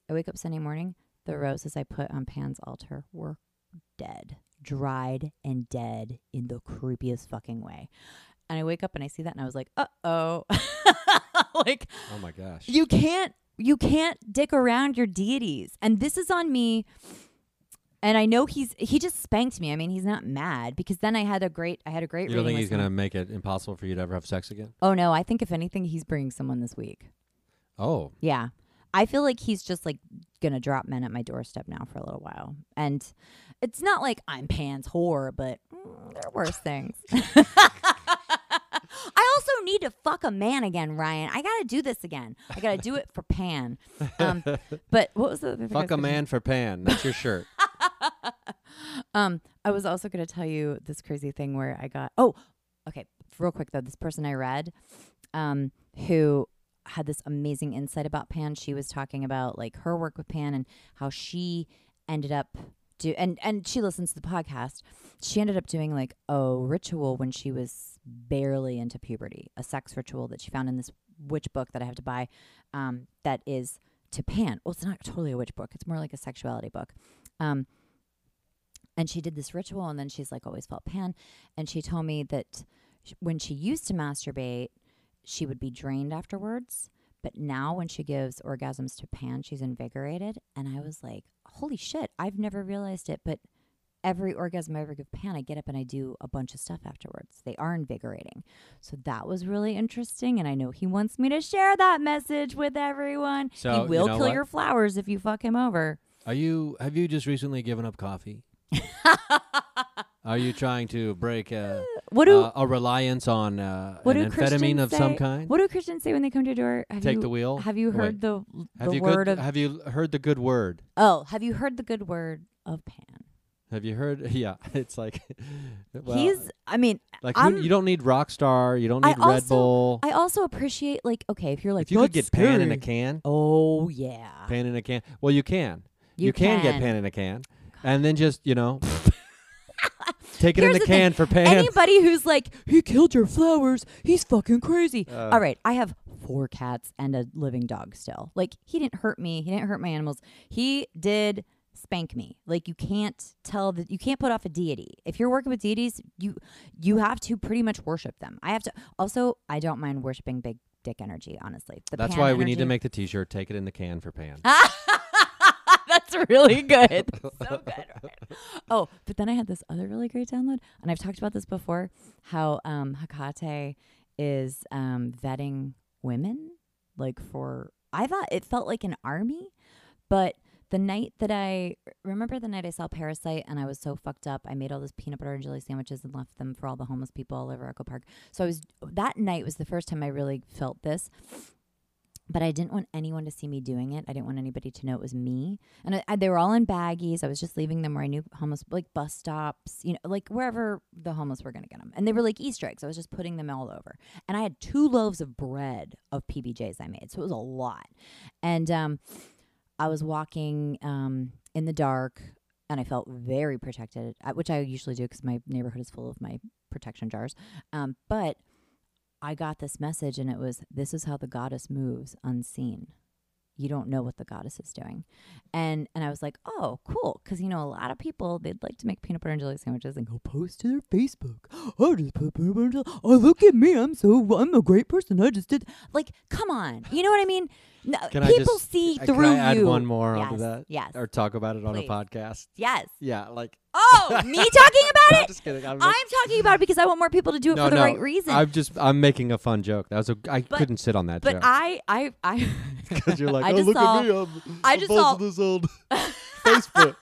I wake up Sunday morning. The roses I put on Pan's altar were dead, dried and dead in the creepiest fucking way. And I wake up and I see that and I was like, uh oh. like, Oh my gosh. you can't you can't dick around your deities. And this is on me. And I know he's he just spanked me. I mean, he's not mad because then I had a great I had a great you don't think he's gonna make it impossible for you to ever have sex again? Oh no, I think if anything he's bringing someone this week. Oh, Yeah. I feel like he's just like gonna drop men at my doorstep now for a little while. And it's not like I'm Pan's whore, but mm, there are worse things. I also need to fuck a man again, Ryan. I gotta do this again. I gotta do it for Pan. Um, but what was the other thing fuck a man for pan. That's your shirt. Um, I was also going to tell you this crazy thing where I got. Oh, okay. Real quick though, this person I read, um, who had this amazing insight about Pan. She was talking about like her work with Pan and how she ended up do and and she listens to the podcast. She ended up doing like a ritual when she was barely into puberty, a sex ritual that she found in this witch book that I have to buy. Um, that is to Pan. Well, it's not totally a witch book. It's more like a sexuality book. Um, and she did this ritual and then she's like always felt pan and she told me that when she used to masturbate she would be drained afterwards but now when she gives orgasms to pan she's invigorated and i was like holy shit i've never realized it but every orgasm i ever give pan i get up and i do a bunch of stuff afterwards they are invigorating so that was really interesting and i know he wants me to share that message with everyone So, he you will know kill what? your flowers if you fuck him over Are you? Have you just recently given up coffee? Are you trying to break a, what do uh, a reliance on uh, What an do amphetamine Christians of some say? kind? What do Christians say when they come to your door? Have Take you, the wheel. Have you Wait. heard the Have you word good, of? Have you heard the good word? oh, have you heard the good word of Pan? Have you heard? Yeah, it's like. well, He's. I mean, like who, I'm- you don't need Rockstar. You don't I need Red also- Bull. I also appreciate like okay, if you're like if you could "That's get pan in a scary." can, Oh yeah, pan in a can. Well, you can. you, can. get pan in a can, and then just you know, take it in the, the can for pan. Anybody who's like he killed your flowers, he's fucking crazy. Uh, All right, I have four cats and a living dog still. Like he didn't hurt me. He didn't hurt my animals. He did spank me. Like you can't tell that you can't put off a deity. If you're working with deities, you you have to pretty much worship them. I have to also I don't mind worshiping big dick energy, honestly. The That's why we need to make the T-shirt. Take it in the can for pan. Really good. so good. Oh, but then I had this other really great download, and I've talked about this before. How um, Hecate is um, vetting women, like for. I thought it felt like an army, but the night that I remember the night I saw Parasite and I was so fucked up, I made all those peanut butter and jelly sandwiches and left them for all the homeless people all over Echo Park. So I was that night was the first time I really felt this. But I didn't want anyone to see me doing it. I didn't want anybody to know it was me. And I, I, they were all in baggies. I was just leaving them where I knew homeless, like bus stops, you know, like wherever the homeless were going to get them. And they were like Easter eggs. I was just putting them all over. And I had two loaves of bread of PBJs I made. So it was a lot. And um, I was walking um, in the dark and I felt very protected, uh, which I usually do because my neighborhood is full of my protection jars. Um, but I got this message and it was this is how the goddess moves unseen. you don't know what the goddess is doing. And and I was like, oh, cool, because you know a lot of people they'd like to make peanut butter and jelly sandwiches and go post to their Facebook. I just put peanut butter and jelly. Oh, look at me, I'm so I'm a great person. I just did like, come on, you know what I mean? No, Can people just- see through Can I add you. one more yes, onto that? Yes. Or talk about it on Please. a podcast? Yes. Yeah, like Oh, me talking about I'm it? just kidding. I'm, I'm talking about it because I want more people to do it no, for the no, right reason. I'm just I'm making a fun joke. That was a I But- couldn't sit on that but joke I, I, I, because you're like, I oh look saw- at me, I'm, I I'm just saw- this on Facebook.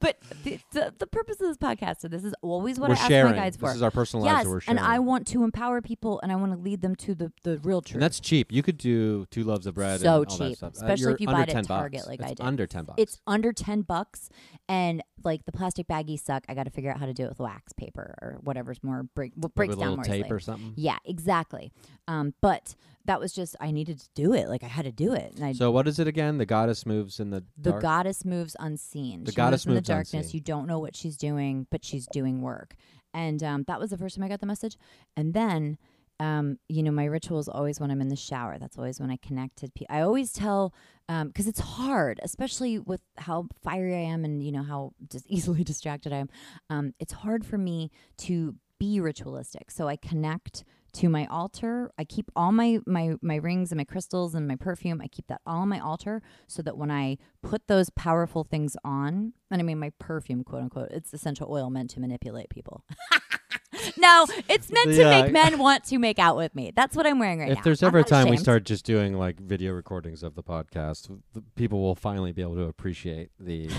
But the, the, the purpose of this podcast, and this is always what we're I ask sharing. my guides for. This is our personal lives yes, that we're sharing. and I want to empower people, and I want to lead them to the, the real truth. And that's cheap. You could do two loaves of bread. So and all that cheap, stuff. Uh, especially you're if you buy it at 10 Target bucks. like it's I did. Under ten bucks. it's under 10 bucks and like the plastic baggies suck i got to figure out how to do it with wax paper or whatever's more break what breaks down more tape easily. or something. yeah exactly um but that was just i needed to do it like i had to do it and i So what is it again? The goddess moves in the the dark. goddess moves unseen. The she goddess moves in moves the darkness. unseen. You don't know what she's doing, but she's doing work. And um, that was the first time I got the message. And then, um, you know, my ritual is always when I'm in the shower. That's always when I connect to people. I always tell, because it's hard, especially with how fiery I am and, you know, how just easily distracted I am. Um, it's hard for me to be ritualistic. So I connect to my altar. I keep all my my my rings and my crystals and my perfume. I keep that all on my altar so that when I put those powerful things on, and I mean my perfume, quote unquote, it's essential oil meant to manipulate people. no, it's meant to Yeah. make men want to make out with me. That's what I'm wearing right if now. If there's ever a time we start just doing like video recordings of the podcast, the people will finally be able to appreciate the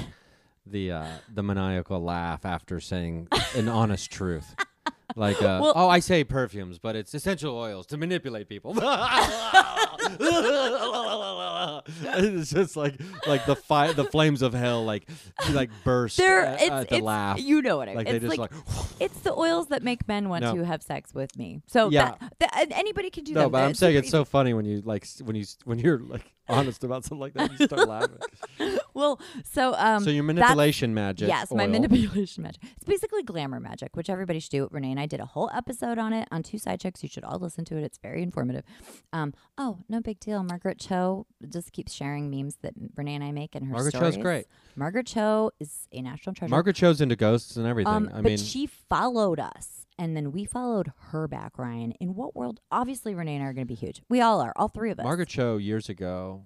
the uh, the maniacal laugh after saying an honest truth. Like, uh, Well- oh, I say perfumes, but it's essential oils to manipulate people. it's just like like the fi- the flames of hell, like like burst there, at, it's, at the it's laugh. you know what I mean. like it's like, like, it's the oils that make men want No. to have sex with me. So Yeah. that, that anybody can do that. no, them. but I'm saying it's so funny when you like when you when you're like honest about something like that, you start laughing. well. So um, so your manipulation magic. Yes, my manipulation magic. It's basically glamour magic, which everybody should do. Renee and I did a whole episode on it on Two Side Chicks. You should all listen to it. It's very informative. Um, oh, no big deal. Margaret Cho just keeps sharing memes that Renee and I make in her Margaret stories. Cho's great. Margaret Cho is a national treasure. Margaret Cho's into ghosts and everything. um, I but mean, she followed us, and then we followed her back. Ryan, in what world? Obviously, Renee and I are going to be huge. We all are. All three of us. Margaret Cho years ago.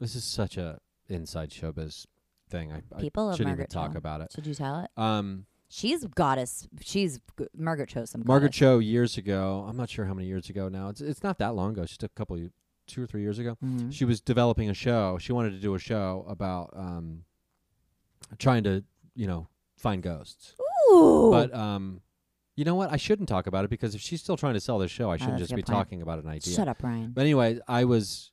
This is such a inside showbiz thing. I, I People shouldn't Margaret even talk Cho. about it. Should you tell it? Um, She's goddess. She's g- Margaret Cho. Some Margaret goddess. Cho years ago. I'm not sure how many years ago now. It's it's not that long ago. Just a couple, of, two or three years ago. Mhm. She was developing a show. She wanted to do a show about um, trying to you know find ghosts. Ooh. But um, you know what? I shouldn't talk about it because if she's still trying to sell this show, I shouldn't Oh, just be point. talking about an idea. Shut up, Ryan. But anyway, I was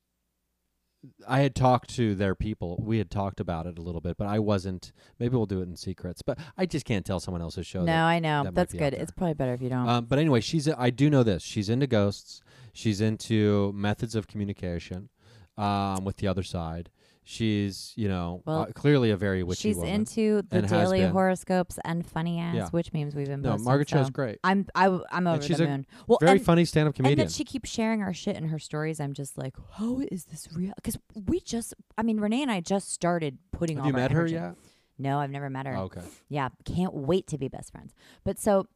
I had talked to their people. We had talked about it a little bit, but I wasn't maybe we'll do it in secrets. But I just can't tell someone else's show. no, that- I know. that That's good. It's probably better if you don't. um, but anyway, she's I do know this. She's into ghosts. She's into methods of communication um, with the other side. She's, you know, Well, uh, clearly a very witchy She's woman. into the and daily horoscopes and funny ass Yeah. witch memes we've been no, posting. Margaret Cho's so great. I'm I, w- I'm over she's the a moon. Well, Very and, funny stand-up comedian. and comedian. that she keeps sharing our shit in her stories. I'm just like, how is this real? Because we just, I mean, Renee and I just started putting. Have all you met her energy- yet? No, I've never met her. Oh, okay. Yeah, can't wait to be best friends. But so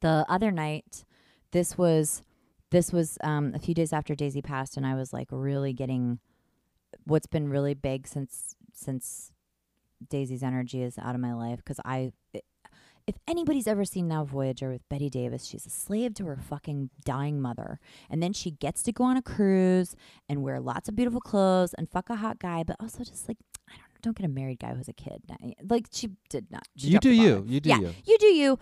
the other night, this was this was um, a few days after Daisy passed, and I was like really getting what's been really big since since Daisy's energy is out of my life because I. if anybody's ever seen Now Voyager with Bette Davis, she's a slave to her fucking dying mother. And then she gets to go on a cruise and wear lots of beautiful clothes and fuck a hot guy, but also just like, I don't know, don't get a married guy who's a kid. Like, she did not. She You do you. You do yeah, you. you do you.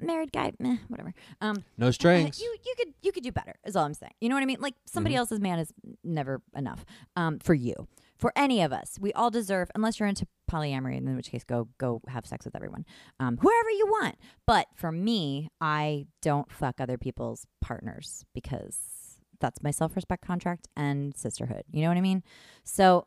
Married guy, meh, whatever. Um, No strings. you you could you could do better. Is all I'm saying. You know what I mean? Like somebody Mhm. else's man is never enough. Um, for you, for any of us, we all deserve. Unless you're into polyamory, in which case go go have sex with everyone, um, whoever you want. But for me, I don't fuck other people's partners because that's my self respect contract and sisterhood. You know what I mean? So,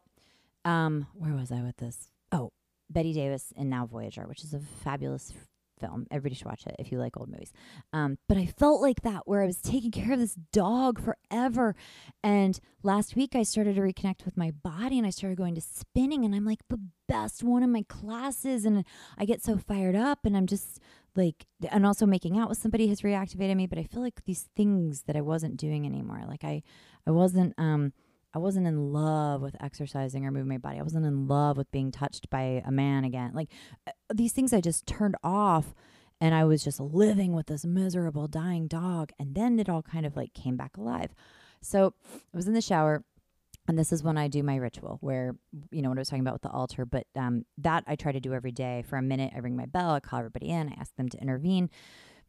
um, where was I with this? Oh, Bette Davis in Now Voyager, which is a fabulous film. Everybody should watch it if you like old movies. Um, but I felt like that where I was taking care of this dog forever. And last week I started to reconnect with my body and I started going to spinning and I'm like the best one in my classes and I get so fired up and I'm just like and also making out with somebody has reactivated me, but I feel like these things that I wasn't doing anymore. Like I I wasn't um I wasn't in love with exercising or moving my body. I wasn't in love with being touched by a man again. Like uh, these things I just turned off and I was just living with this miserable dying dog and then it all kind of like came back alive. So, I was in the shower and this is when I do my ritual where you know what I was talking about with the altar, but um that I try to do every day for a minute. I ring my bell, I call everybody in, I ask them to intervene.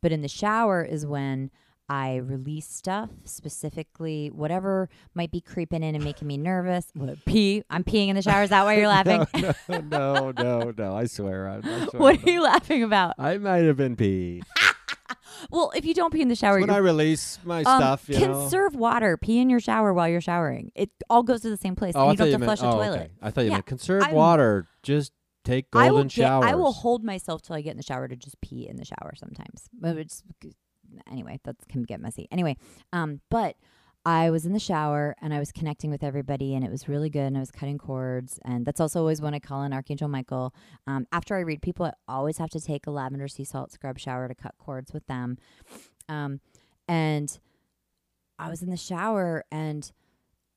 But in the shower is when I release stuff, specifically whatever might be creeping in and making me nervous. What, pee? I'm peeing in the shower. Is that why you're laughing? no, no, no, no. I swear. I, I swear what are you laughing about? I might have been pee. Well, if you don't pee in the shower, when I release my um, stuff, you know. conserve water. Pee in your shower while you're showering. It all goes to the same place. Oh, and I you don't have to meant. flush a oh, toilet. okay. I thought you Yeah, meant conserve I'm- water. Just take I golden will get. I will hold myself till I get in the shower to just pee in the shower sometimes. But it's anyway, that can get messy. Anyway, um, but I was in the shower and I was connecting with everybody and it was really good and I was cutting cords and that's also always when I call in Archangel Michael. Um, after I read people, I always have to take a lavender sea salt scrub shower to cut cords with them. Um, and I was in the shower and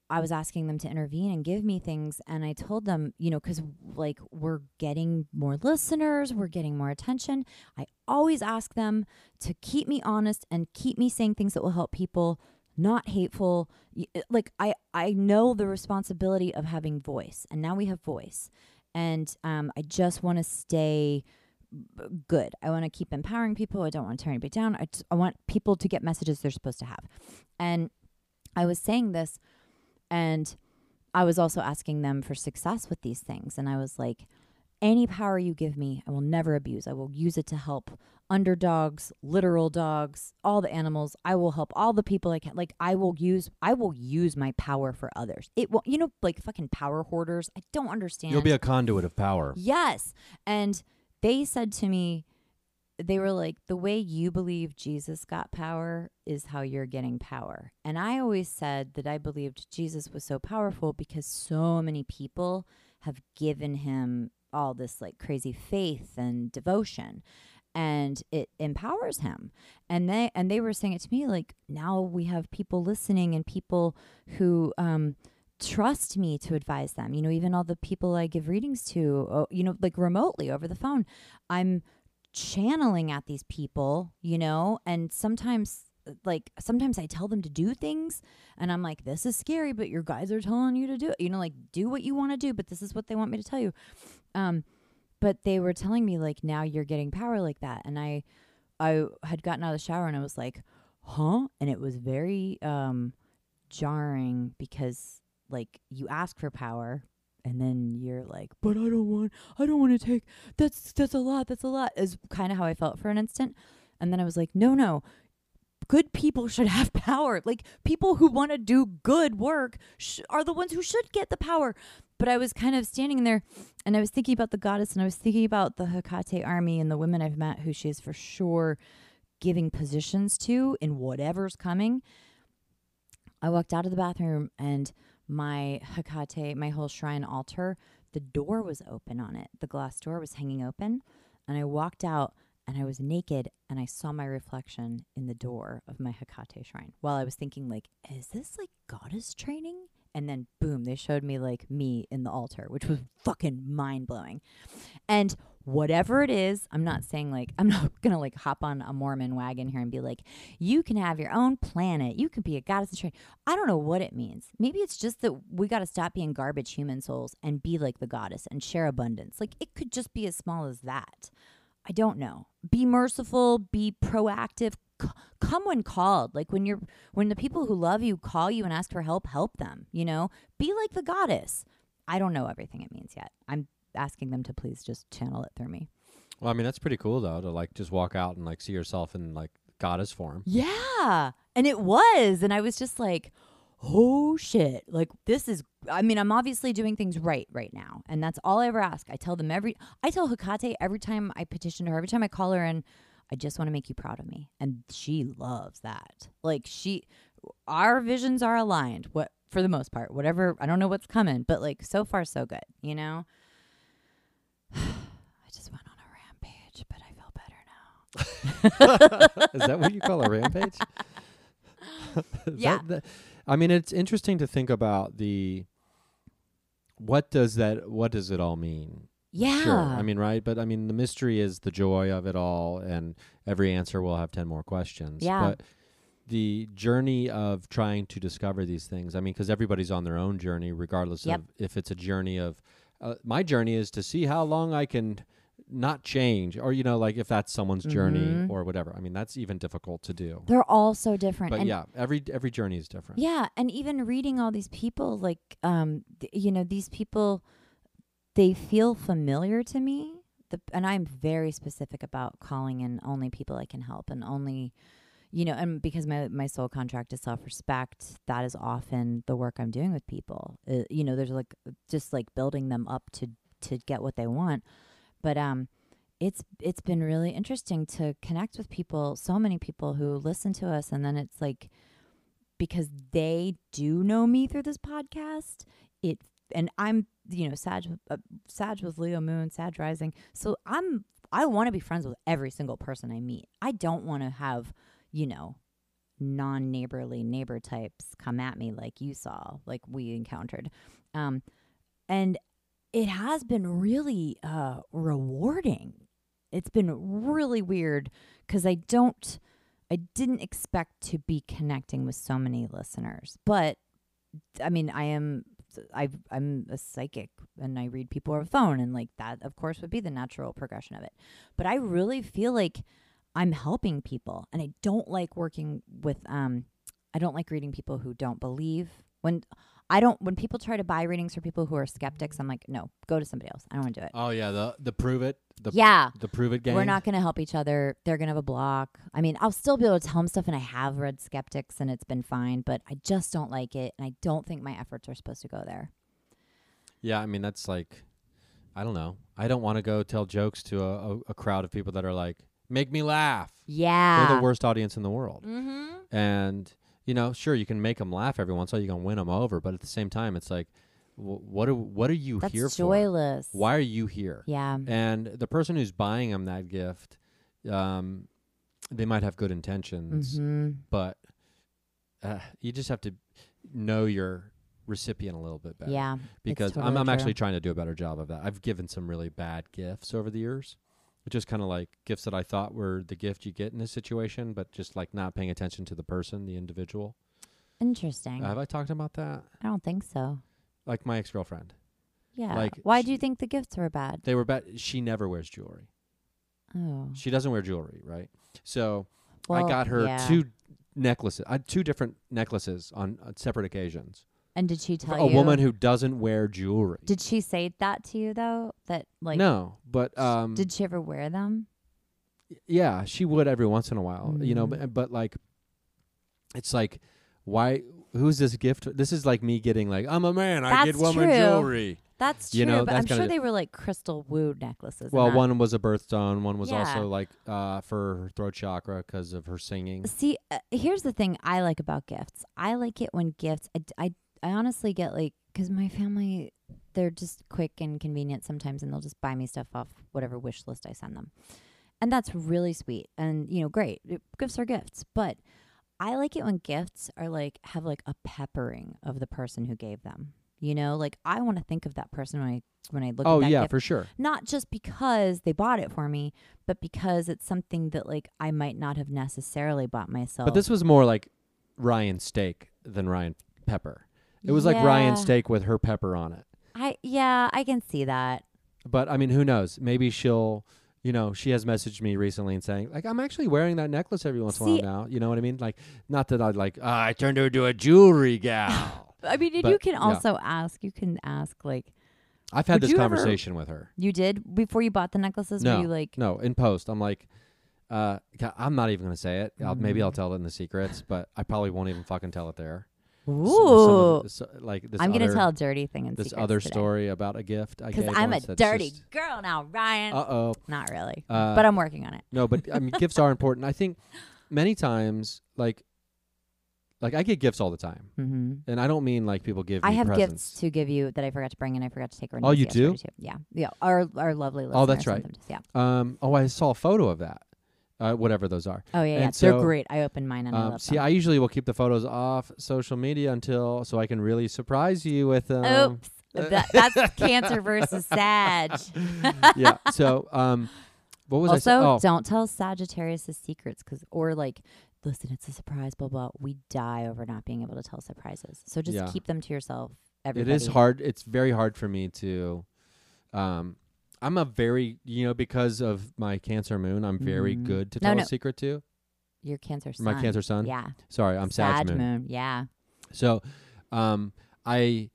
I was asking them to intervene and give me things. And I told them, you know, because like we're getting more listeners, we're getting more attention. I always ask them to keep me honest and keep me saying things that will help people, not hateful. Uh, Like I, I know the responsibility of having voice, and now we have voice. And um, I just want to stay good. I want to keep empowering people. I don't want to tear anybody down. I, I want people to get messages they're supposed to have. And I was saying this, and I was also asking them for success with these things. And I was like, any power you give me, I will never abuse. I will use it to help underdogs, literal dogs, all the animals. I will help all the people I can. Like I will use I will use my power for others. It will you know, like fucking power hoarders. I don't understand. You'll be a conduit of power. Yes. And they said to me, they were like, the way you believe Jesus got power is how you're getting power. And I always said that I believed Jesus was so powerful because so many people have given him all this like crazy faith and devotion and it empowers him and they and they were saying it to me like now we have people listening and people who um trust me to advise them you know even all the people i give readings to oh, you know like remotely over the phone i'm channeling at these people you know? And sometimes like sometimes i tell them to do things and i'm like this is scary but your guys are telling you to do it. You know like do what you want to do but this is what they want me to tell you. Um but they were telling me like now you're getting power like that. And i i had gotten out of the shower and i was like huh? And it was very um jarring because like you ask for power and then you're like but i don't want i don't want to take that's that's a lot that's a lot is kind of how i felt for an instant. And then i was like no no good people should have power. Like people who want to do good work sh- are the ones who should get the power. But i was kind of standing there and i was thinking about the goddess and i was thinking about the hecate army and the women i've met who she is for sure giving positions to in whatever's coming. I walked out of the bathroom and my hecate my whole shrine altar the door was open on it. The glass door was hanging open and i walked out and I was naked and I saw my reflection in the door of my Hecate shrine while I was thinking like is this like goddess training? And then boom they showed me like me in the altar which was fucking mind-blowing. And whatever it is I'm not saying like I'm not to like hop on a Mormon wagon here and be like you can have your own planet you can be a goddess in training I don't know what it means maybe it's just that we got to stop being garbage human souls and be like the goddess and share abundance like it could just be as small as that I don't know. Be merciful, be proactive. C- come when called. Like when you're when the people who love you call you and ask for help, help them, you know? Be like the goddess. I don't know everything it means yet. I'm asking them to please just channel it through me. Well, I mean, that's pretty cool though to like just walk out and like see yourself in like goddess form. Yeah. And it was and I was just like, oh shit, like this is. I mean, I'm obviously doing things right right now, and that's all I ever ask. I tell them every. I tell Hecate every time I petition her, every time I call her, and I just want to make you proud of me, and she loves that. Like she, our visions are aligned. What for the most part, whatever. I don't know what's coming, but like so far so good. You know. I just went on a rampage, but I feel better now. Is that what you call a rampage? Yeah. the- I mean, it's interesting to think about the. What does that? What does it all mean? Yeah. Sure. I mean, right? But I mean, the mystery is the joy of it all, and every answer will have 10 more questions. Yeah. But the journey of trying to discover these things, I mean, because everybody's on their own journey, regardless Yep. of if it's a journey of. Uh, my journey is to see how long I can not change, or, you know, like if that's someone's journey Mhm. or whatever. I mean, that's even difficult to do. They're all so different. But and yeah, every every journey is different. Yeah, and even reading all these people, like, um, th- you know, these people, they feel familiar to me. The, and I'm very specific about calling in only people I can help, and only, you know, and because my my soul contract is self respect, that is often the work I'm doing with people. Uh, you know, there's like just like building them up to to get what they want, but um. It's it's been really interesting to connect with people, so many people who listen to us, and then it's like because they do know me through this podcast. It and I'm you know Sag uh, Sag with Leo Moon, Sag Rising. So I'm I want to be friends with every single person I meet. I don't want to have you know non neighborly neighbor types come at me like you saw, like we encountered. Um, and it has been really uh, rewarding. It's been really weird because I don't, I didn't expect to be connecting with so many listeners. But I mean, I am, I, I'm a psychic and I read people over the phone, and like that, of course, would be the natural progression of it. But I really feel like I'm helping people, and I don't like working with, um, I don't like reading people who don't believe. When I don't, when people try to buy readings for people who are skeptics, I'm like, no, go to somebody else. I don't want to do it. Oh yeah, the the prove it, the yeah. the prove it game. We're not going to help each other. They're going to have a block. I mean, I'll still be able to tell them stuff, and I have read Skeptics, and it's been fine, but I just don't like it, and I don't think my efforts are supposed to go there. Yeah, I mean that's like, I don't know. I don't want to go tell jokes to a, a, a crowd of people that are like, make me laugh. Yeah. They're the worst audience in the world. Mm-hmm. And you know, sure, you can make them laugh every once in a while. You can win them over, but at the same time, it's like, wh- what are what are you That's here for? joyless. Why are you here? Yeah. And the person who's buying them that gift, um, they might have good intentions, Mm-hmm. but uh, you just have to know your recipient a little bit better. Yeah. because totally I'm, I'm actually trying to do a better job of that. I've given some really bad gifts over the years, just kind of like gifts that I thought were the gift you get in this situation, but just like not paying attention to the person, the individual. Interesting. have I talked about that? I don't think so. Like my ex girlfriend, Yeah. Like, Why do you think the gifts were bad? they were bad. She never wears jewelry. Oh. She doesn't wear jewelry, right? So Well, I got her yeah. two necklaces, uh, two different necklaces on uh, separate occasions. And did she tell you? a you? woman who doesn't wear jewelry. Did she say that to you though? That like no, but um, did she ever wear them? yeah, she would every once in a while, you know. But, but like, it's like, why? Who's this gift? This is like me getting like, I'm a man. I get That's woman true. jewelry. That's true, You know, but that's I'm sure they were like crystal wood necklaces. Well, one was a birthstone. One was Yeah. also like uh, for her throat chakra because of her singing. See, uh, here's the thing I like about gifts. I like it when gifts. I, I, I honestly get like because my family, they're just quick and convenient sometimes, and they'll just buy me stuff off whatever wish list I send them, and that's really sweet. And you know, great gifts are gifts, but I like it when gifts are like have like a peppering of the person who gave them. You know, like I want to think of that person when I when I look Oh at that yeah, gift for sure. not just because they bought it for me, but because it's something that like I might not have necessarily bought myself. But this was more like Ryan Steak than Ryan Pepper. It was like Ryan Yeah. Steak with her pepper on it. I yeah, I can see that. But I mean, who knows? Maybe she'll, you know, she has messaged me recently and saying, like, I'm actually wearing that necklace every once in a See- while now. You know what I mean? Like, not that I'd like, ah, I turned her into a jewelry gal. I mean, and But, you can yeah. also ask. You can ask like I've had Would this you ever- conversation with her. you did before you bought the necklaces. No, were you like No, in post, I'm like, uh, God, I'm not even gonna say it. I'll, Maybe I'll Mm. tell it in the secrets, but I probably won't even fucking tell it there. Some Ooh. the- so- like this I'm gonna tell a dirty thing in this other today. story about a gift I because I'm a dirty girl now, Ryan. Uh-oh. Not really, Uh, but I'm working on it. No, but I mean, gifts are important. I think many times, like, like I get gifts all the time, hmm and I don't mean like people give I have presents. gifts to give you that I forgot to bring, and I forgot to take. Oh, you do? Yeah, yeah. Our our lovely. Oh, that's right. them Um, oh, I saw a photo of that. Uh, whatever those are. Oh yeah, yeah. And They're great. I opened mine and I Um, love see, them. I usually will keep the photos off social media until so I can really surprise you with them. Oops. That, that's Cancer versus Sag. yeah. So, um, what was I also. Oh, don't tell Sagittarius secrets, cause or like, listen, it's a surprise. Blah blah. We die over not being able to tell surprises. So just Yeah. keep them to yourself. it Everybody. is hard. It's very hard for me to. Um, I'm a very you know because of my Cancer moon. I'm very Mhm. good to No, tell no. a secret to. Your Cancer sun. My Cancer sun. Yeah. Sorry, I'm Sag, moon. Yeah. So, um, I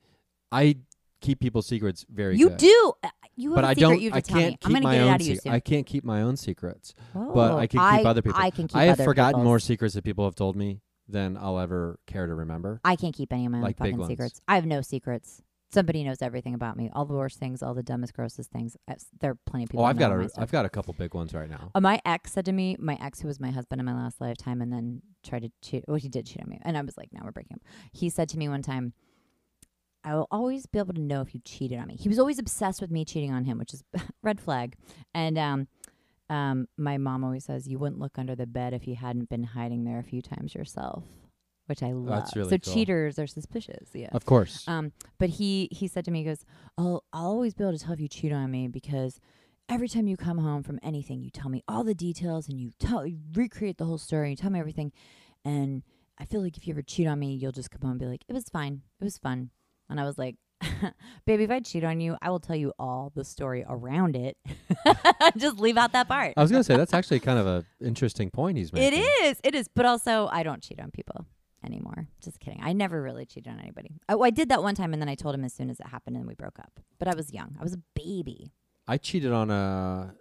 I keep people's secrets very you good. do. Uh, You have But a I secret don't. you have I to tell me. can't I'm keep gonna my get it own. out of you sec- soon. I can't keep my own secrets. oh, but I can keep other people's. I can keep I have other forgotten people's. more secrets that people have told me than I'll ever care to remember. I can't keep any of my own Like big fucking ones. secrets. I have no secrets. Somebody knows everything about me. All the worst things, all the dumbest, grossest things. There are plenty of people. Oh, I've got a. I've got a couple big ones right now. Uh, my ex said to me, my ex who was my husband in my last lifetime, and then tried to cheat. Well, he did cheat on me, and I was like, "Now we're breaking up." He said to me one time, "I will always be able to know if you cheated on me." He was always obsessed with me cheating on him, which is red flag. And um, um, my mom always says, "You wouldn't look under the bed if you hadn't been hiding there a few times yourself," which I love. That's really so cool. cheaters are suspicious. Yeah. Of course. Um, but he he said to me, he goes, "I'll I'll always be able to tell if you cheat on me because every time you come home from anything, you tell me all the details and you tell you recreate the whole story. You tell me everything, and I feel like if you ever cheat on me, you'll just come home and be like, it was fine, it was fun." And I was like, "Baby, if I cheat on you, I will tell you all the story around it. just leave out that part." I was gonna say that's actually kind of a interesting point he's making. It is, it is. But also, I don't cheat on people anymore. Just kidding. I never really cheated on anybody. I, I did that one time, and then I told him as soon as it happened, and we broke up. But I was young. I was a baby. I cheated on a.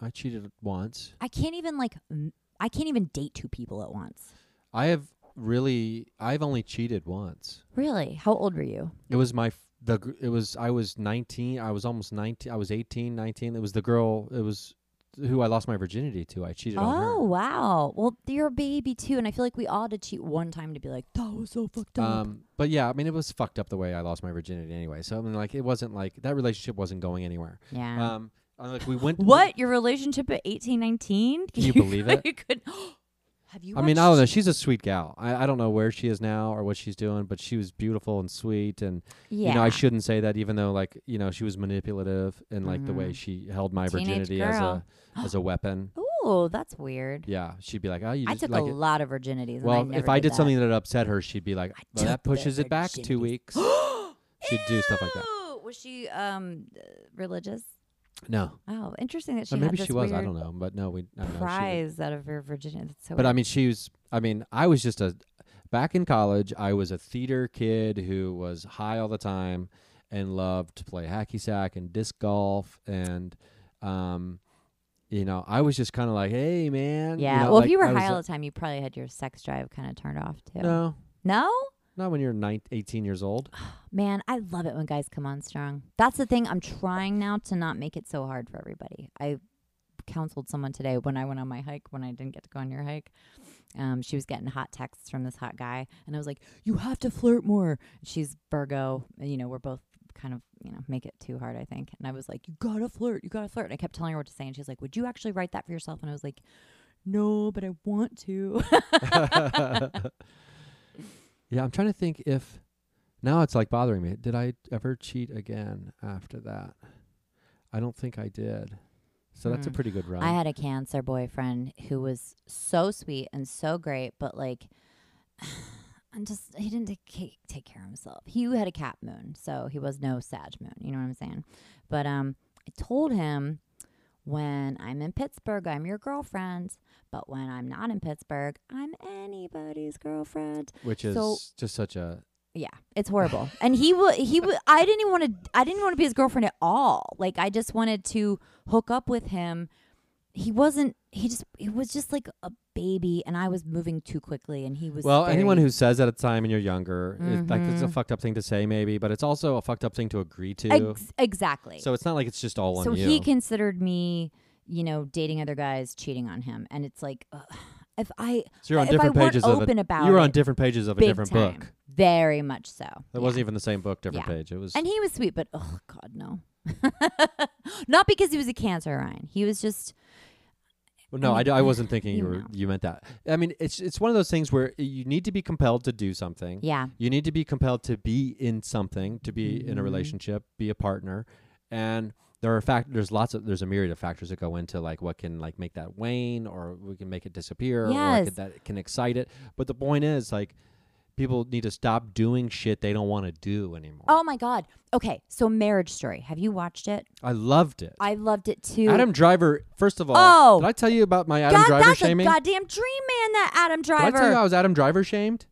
I cheated once. I can't even like. m- I can't even date two people at once. I have really. I've only cheated once. Really? How old were you? It was my f- the. gr- It was I was 19. I was almost 19. I was 18, 19. It was the girl. It was who I lost my virginity to. I cheated on her. Oh wow. Well, you're a baby too, and I feel like we all had to cheat one time to be like, that was so fucked up. Um, but yeah, I mean, it was fucked up the way I lost my virginity anyway. So I mean, like, it wasn't like that relationship wasn't going anywhere. yeah. Um, like we went. what? Your relationship at eighteen, nineteen? Can you believe it? you could. Have you? I mean, I don't know. She's a sweet gal. I, I don't know where she is now or what she's doing, but she was beautiful and sweet. And Yeah. you know, I shouldn't say that, even though like you know she was manipulative and like the way Mhm. she held my Teenage virginity as a girl. as a weapon. Ooh, that's weird. Yeah, she'd be like, "Oh, you I just took like a it." lot of virginities. and Well, never if I did that. something that upset her, she'd be like, I well, "That pushes it back two virginities." weeks." She'd do stuff like that. Ew! Was she um uh, religious? No, Oh, interesting that she or maybe she was. I don't know, but no, we. I don't know. Prize out of her virginity. That's so. But I mean, she was. I mean, I was just a. Back in college, I was a theater kid who was high all the time and loved to play hacky sack and disc golf and, um, you know, I was just kind of like, hey man. yeah. You know, well, like, if you were high all the time, you probably had your sex drive kind of turned off too. no, No? Not when you're nine, 18 years old. Man, I love it when guys come on strong. That's the thing. I'm trying now to not make it so hard for everybody. I counseled someone today when I went on my hike when I didn't get to go on your hike. Um, she was getting hot texts from this hot guy, and I was like, "You have to flirt more." She's Virgo, and, you know. We're both kind of you know make it too hard, I think. And I was like, "You gotta flirt, you gotta flirt." And I kept telling her what to say, and she's like, "Would you actually write that for yourself?" And I was like, "No, but I want to." yeah, I'm trying to think if now it's like bothering me. Did I ever cheat again after that? I don't think I did. So that's a Hmm. pretty good run. I had a cancer boyfriend who was so sweet and so great, but like, and just he didn't take take care of himself. He had a cap moon, so he was no Sag moon. You know what I'm saying? But um, I told him when I'm in Pittsburgh, I'm your girlfriend, but when I'm not in Pittsburgh, I'm anybody's girlfriend. which is so- just such a Yeah, it's horrible. and he would he would I didn't even want to I didn't want to be his girlfriend at all. Like I just wanted to hook up with him he wasn't. He just. He was just like a baby, and I was moving too quickly, and he was. Well, anyone who says that at the time and you're younger, is, like it's a mm-hmm. fucked up thing to say, maybe, but it's also a fucked up thing to agree to. Ex- exactly. so it's not like it's just all so on you. he considered me, you know, dating other guys, cheating on him, and it's like, if I so you're on if different I pages of open a, about you were on different pages of a different time, book. very much so. It Yeah. wasn't even the same book, different Yeah. page. It was. And he was sweet, but oh god, no. Not because he was a cancer, Ryan. He was just Well, no, I wasn't thinking you you were know. you meant that. I mean, it's it's one of those things where you need to be compelled to do something. yeah. You need to be compelled to be in something, to be in a Mhm. relationship, be a partner, and there are fact. There's lots of there's a myriad of factors that go into like what can like make that wane, or we can make it disappear, or Yes. that can excite it. But the point is like people need to stop doing shit they don't want to do anymore. Oh my god. Okay, so Marriage Story. Have you watched it? I loved it. I loved it too. Adam Driver. First of all, Oh. did I tell you about my Adam God, Driver that's shaming? a goddamn dream man. That Adam Driver. did I tell you I was Adam Driver shamed?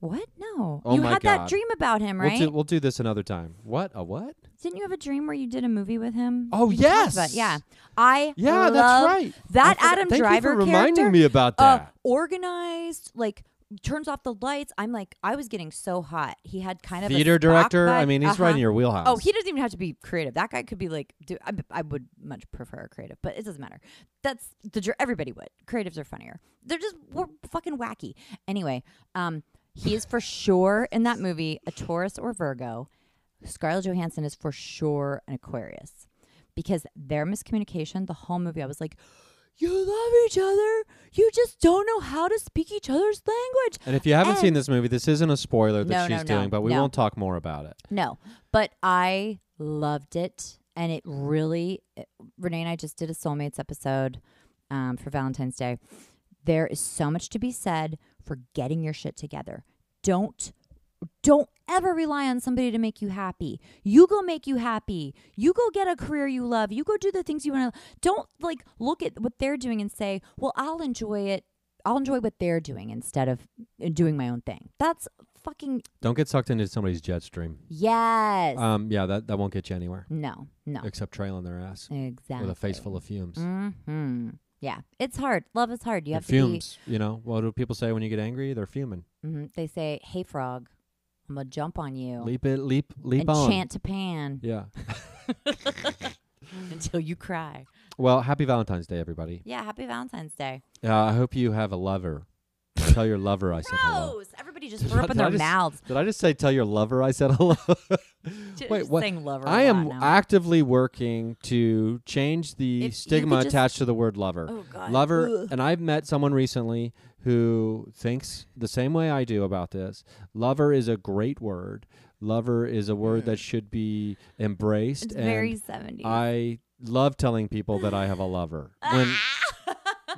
what? No. Oh you my had God. that dream about him, right? We'll do we'll do this another time. What a what? Didn't you have a dream where you did a movie with him? Oh, talked yes. yeah. I Yeah, that's right. That Adam Thank Driver you for reminding character, me about uh, that. organized, like turns off the lights. I'm like, I was getting so hot. He had kind of a Theater director. I mean, he's right Uh-huh. in your wheelhouse. Oh, he doesn't even have to be creative. That guy could be like, do I, I would much prefer a creative, but it doesn't matter. That's the everybody would. Creatives are funnier. They're just we're fucking wacky. Anyway, um, he is for sure in that movie a Taurus or Virgo. Scarlett Johansson is for sure an Aquarius because their miscommunication the whole movie. I was like. You love each other. You just don't know how to speak each other's language. And if you haven't seen this movie, this isn't a spoiler that No, she's no, no, doing, but we won't talk more about it. No, but I loved it, and it really. Renee and I just did a soulmates episode um, for Valentine's Day. There is so much to be said for getting your shit together. Don't don't ever rely on somebody to make you happy. You go make you happy. You go get a career you love. You go do the things you want to. Don't like look at what they're doing and say, "Well, I'll enjoy it. I'll enjoy what they're doing instead of uh, doing my own thing." That's fucking Don't get sucked into somebody's jet stream. yes. Um, yeah, that, that won't get you anywhere no, no. except trailing their ass Exactly. with a face full of fumes. hmm Yeah, it's hard. Love is hard. You And have to fumes. You know what do people say when you get angry? They're fuming. be. mhm. They say, "Hey, frog, I'm gonna jump on you Leap it, leap, leap and on. chant to Pan Yeah. until you cry." Well, happy Valentine's Day, everybody. Yeah, happy Valentine's Day. Uh, I hope you have a lover. Tell your lover I said hello. Gross. Everybody just Did threw I- up in did I their just- mouths. Did I just say tell your lover I said hello? J- Wait, just what? saying lover. a I am now. actively working to change the If you stigma could just- attached to the word lover. Oh God. Lover, Ugh. and I've met someone recently who thinks the same way I do about this. Lover is a great word. Lover is a word that mm. should be embraced. It's and very seventies. I love telling people that I have a lover when, ah!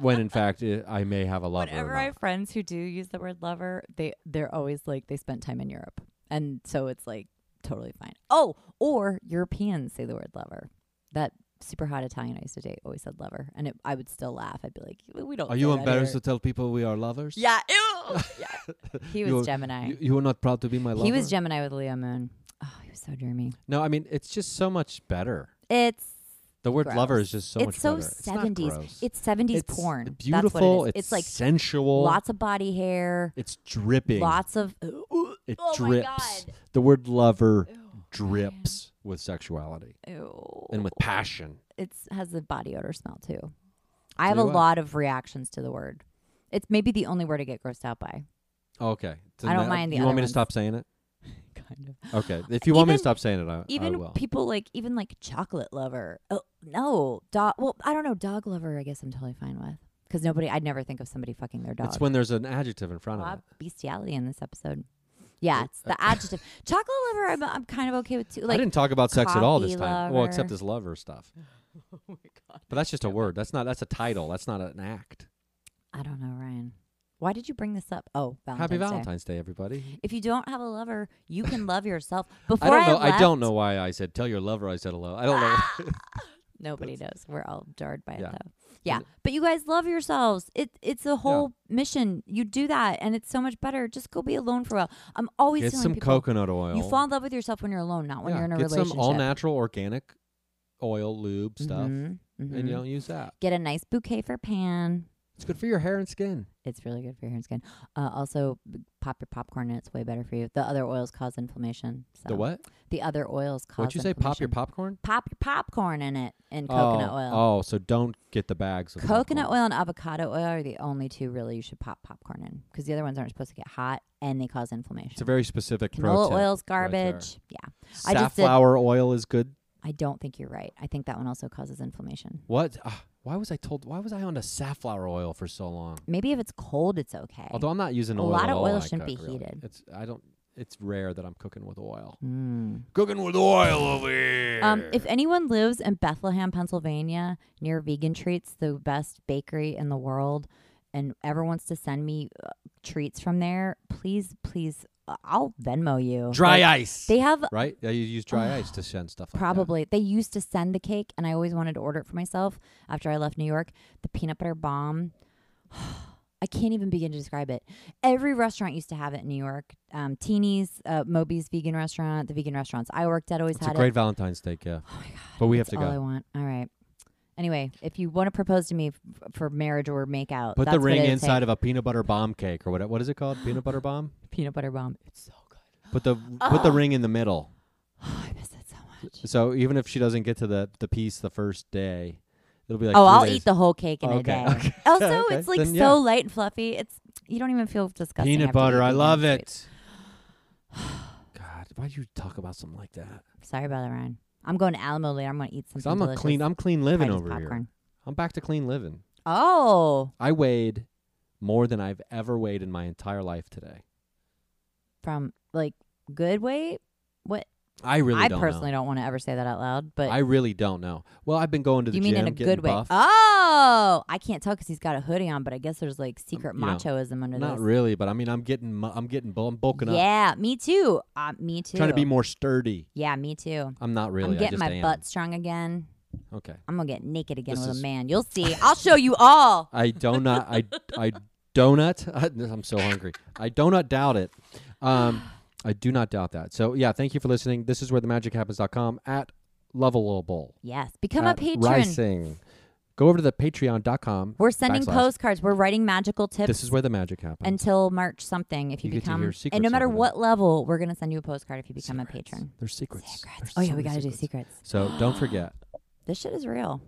When in fact i I may have a lover. Whenever I have friends who do use the word lover, they they're always like they spent time in Europe, and so it's like totally fine. Oh, or Europeans say the word lover. That super hot Italian I used to date always said lover, and it, I would still laugh. I'd be like, "We don't." Are you embarrassed here." to tell people we are lovers? Yeah. Ew. yeah. He was You- Gemini. You, you are not proud to be my lover. he was Gemini with Leo Moon. Oh, he was so dreamy. no, I mean it's just so much better. It's The word lover is just so it's much so better. It's seventies. gross. It's seventies It's porn. That's Beautiful. what it is. It's, It's like sensual. lots of body hair, It's dripping. lots of. Uh, it oh drips. The word lover Ew, drips with sexuality Ew. and with passion. It has the body odor smell too. I have a what. lot of reactions to the word. It's maybe the only word I get grossed out by. Okay. So I don't mind the You want other me to stop saying it? Kind of. Okay. Uh, if you want me to stop saying it, I, I Even will. people like even like chocolate lover. Oh no, dog. Well, I don't know. Dog lover. I guess I'm totally fine with because nobody. I'd never think of somebody fucking their dog. It's when there's an adjective in front A of of it. bestiality in this episode. Yeah, it's the uh, adjective. Chocolate lover. I'm, I'm kind of okay with too. Like I didn't talk about sex at all this coffee time. Well, except this lover stuff. oh my god. But that's just a word. That's not. That's a title. That's not an act. I don't know, Ryan. Why did you bring this up? Oh, Valentine's Happy Valentine's Day, everybody. If you don't have a lover, you can love yourself. Before I don't know. left, I don't know why I said tell your lover I said hello. I don't know. Nobody knows. We're all jarred by Yeah. it though. Yeah, but you guys love yourselves. It it's a whole mission. You do that, and it's so much better. Just go be alone for a while. I'm always Get telling some people coconut oil. you fall in love with yourself when you're alone, not when Yeah, you're in a get relationship. some all natural organic oil lube stuff. Mhm, and Mhm. you don't use that. Get a nice bouquet for Pan. It's good for your hair and skin. It's really good for your hair and skin. Uh, also, b- pop your popcorn and It's way better for you. The other oils cause inflammation. So The what? The other oils cause What'd you say? Pop your popcorn? Pop your popcorn in it and coconut oh, oil. Oh, so don't get the bags. Of Coconut popcorn. oil and avocado oil are the only two really you should pop popcorn in because the other ones aren't supposed to get hot and they cause inflammation. It's a very specific Canola oil's right garbage. yeah. I just did- Safflower oil is good. I don't think you're right. I think that one also causes inflammation. What? Ah, why was I told? Why was I on a safflower oil for so long? Maybe if it's cold, it's okay. Although I'm not using A oil. A lot of oil shouldn't be really. heated. It's I don't. It's rare that I'm cooking with oil. Mm. Cooking with oil over here. Um, if anyone lives in Bethlehem, Pennsylvania, near Vegan Treats, the best bakery in the world, and ever wants to send me uh, treats from there, please, please, I'll Venmo you. Dry Like, ice. They have right? Yeah, you use dry ice to send stuff. Like Probably. They used to send the cake, and I always wanted to order it for myself after I left New York. The peanut butter bomb. I can't even begin to describe it. Every restaurant used to have it in New York. Um, Teany's, uh, Moby's vegan restaurant, the vegan restaurants I worked at always That. It's a great it. Valentine's steak. Yeah, Oh my god! but we have to all I want. All right. Anyway, if you want to propose to me f- for marriage or make out, Put that's the what ring it'd inside take. of a peanut butter bomb cake or what? What is it called? Peanut butter bomb. peanut butter bomb. It's so good. Put the put the oh. ring in the middle. Oh, I miss it so much. So even if she doesn't get to the the piece the first day, it'll be like. oh, three I'll days. eat the whole cake in Okay, a day. okay. Also, Okay, it's like then so yeah. light and fluffy. It's you don't even feel disgusting. peanut after butter. I love it. God, why do you talk about something like that? Sorry about that, Ryan. I'm going to Alamo later. I'm going to eat something I'm a delicious. clean. I'm clean living Friday's over here. I'm back to clean living. Oh, I weighed more than I've ever weighed in my entire life today. from like good weight. What? I really I don't personally know. don't want to ever say that out loud. But I really don't know. Well, I've been going to the you gym, mean in a good way? buff. Oh, I can't tell because he's got a hoodie on. But I guess there's like secret you know, under this. Not this. really, but I mean, I'm getting, I'm getting, I'm bulking up, Yeah, me too. Uh, me too. trying to be more sturdy. Yeah, me too. I'm not really. I'm getting I my am. butt strong again. Okay. I'm gonna get naked again This with a man. You'll see. I'll show you all. I do not. I I donut. I'm so hungry. I do not doubt it. Um, I do not doubt that. So yeah, thank you for listening. This is where the magic happens.com at lovable. Yes, become a patron. Rising. Go over to the patreon.com. We're sending backslash- postcards. We're writing magical tips. This is where the magic happens. until March something if you, You become and no matter what level we're gonna send you a postcard if you become Secrets. a patron There's secrets. secrets There's oh yeah so we gotta do secrets So don't forget. this shit is real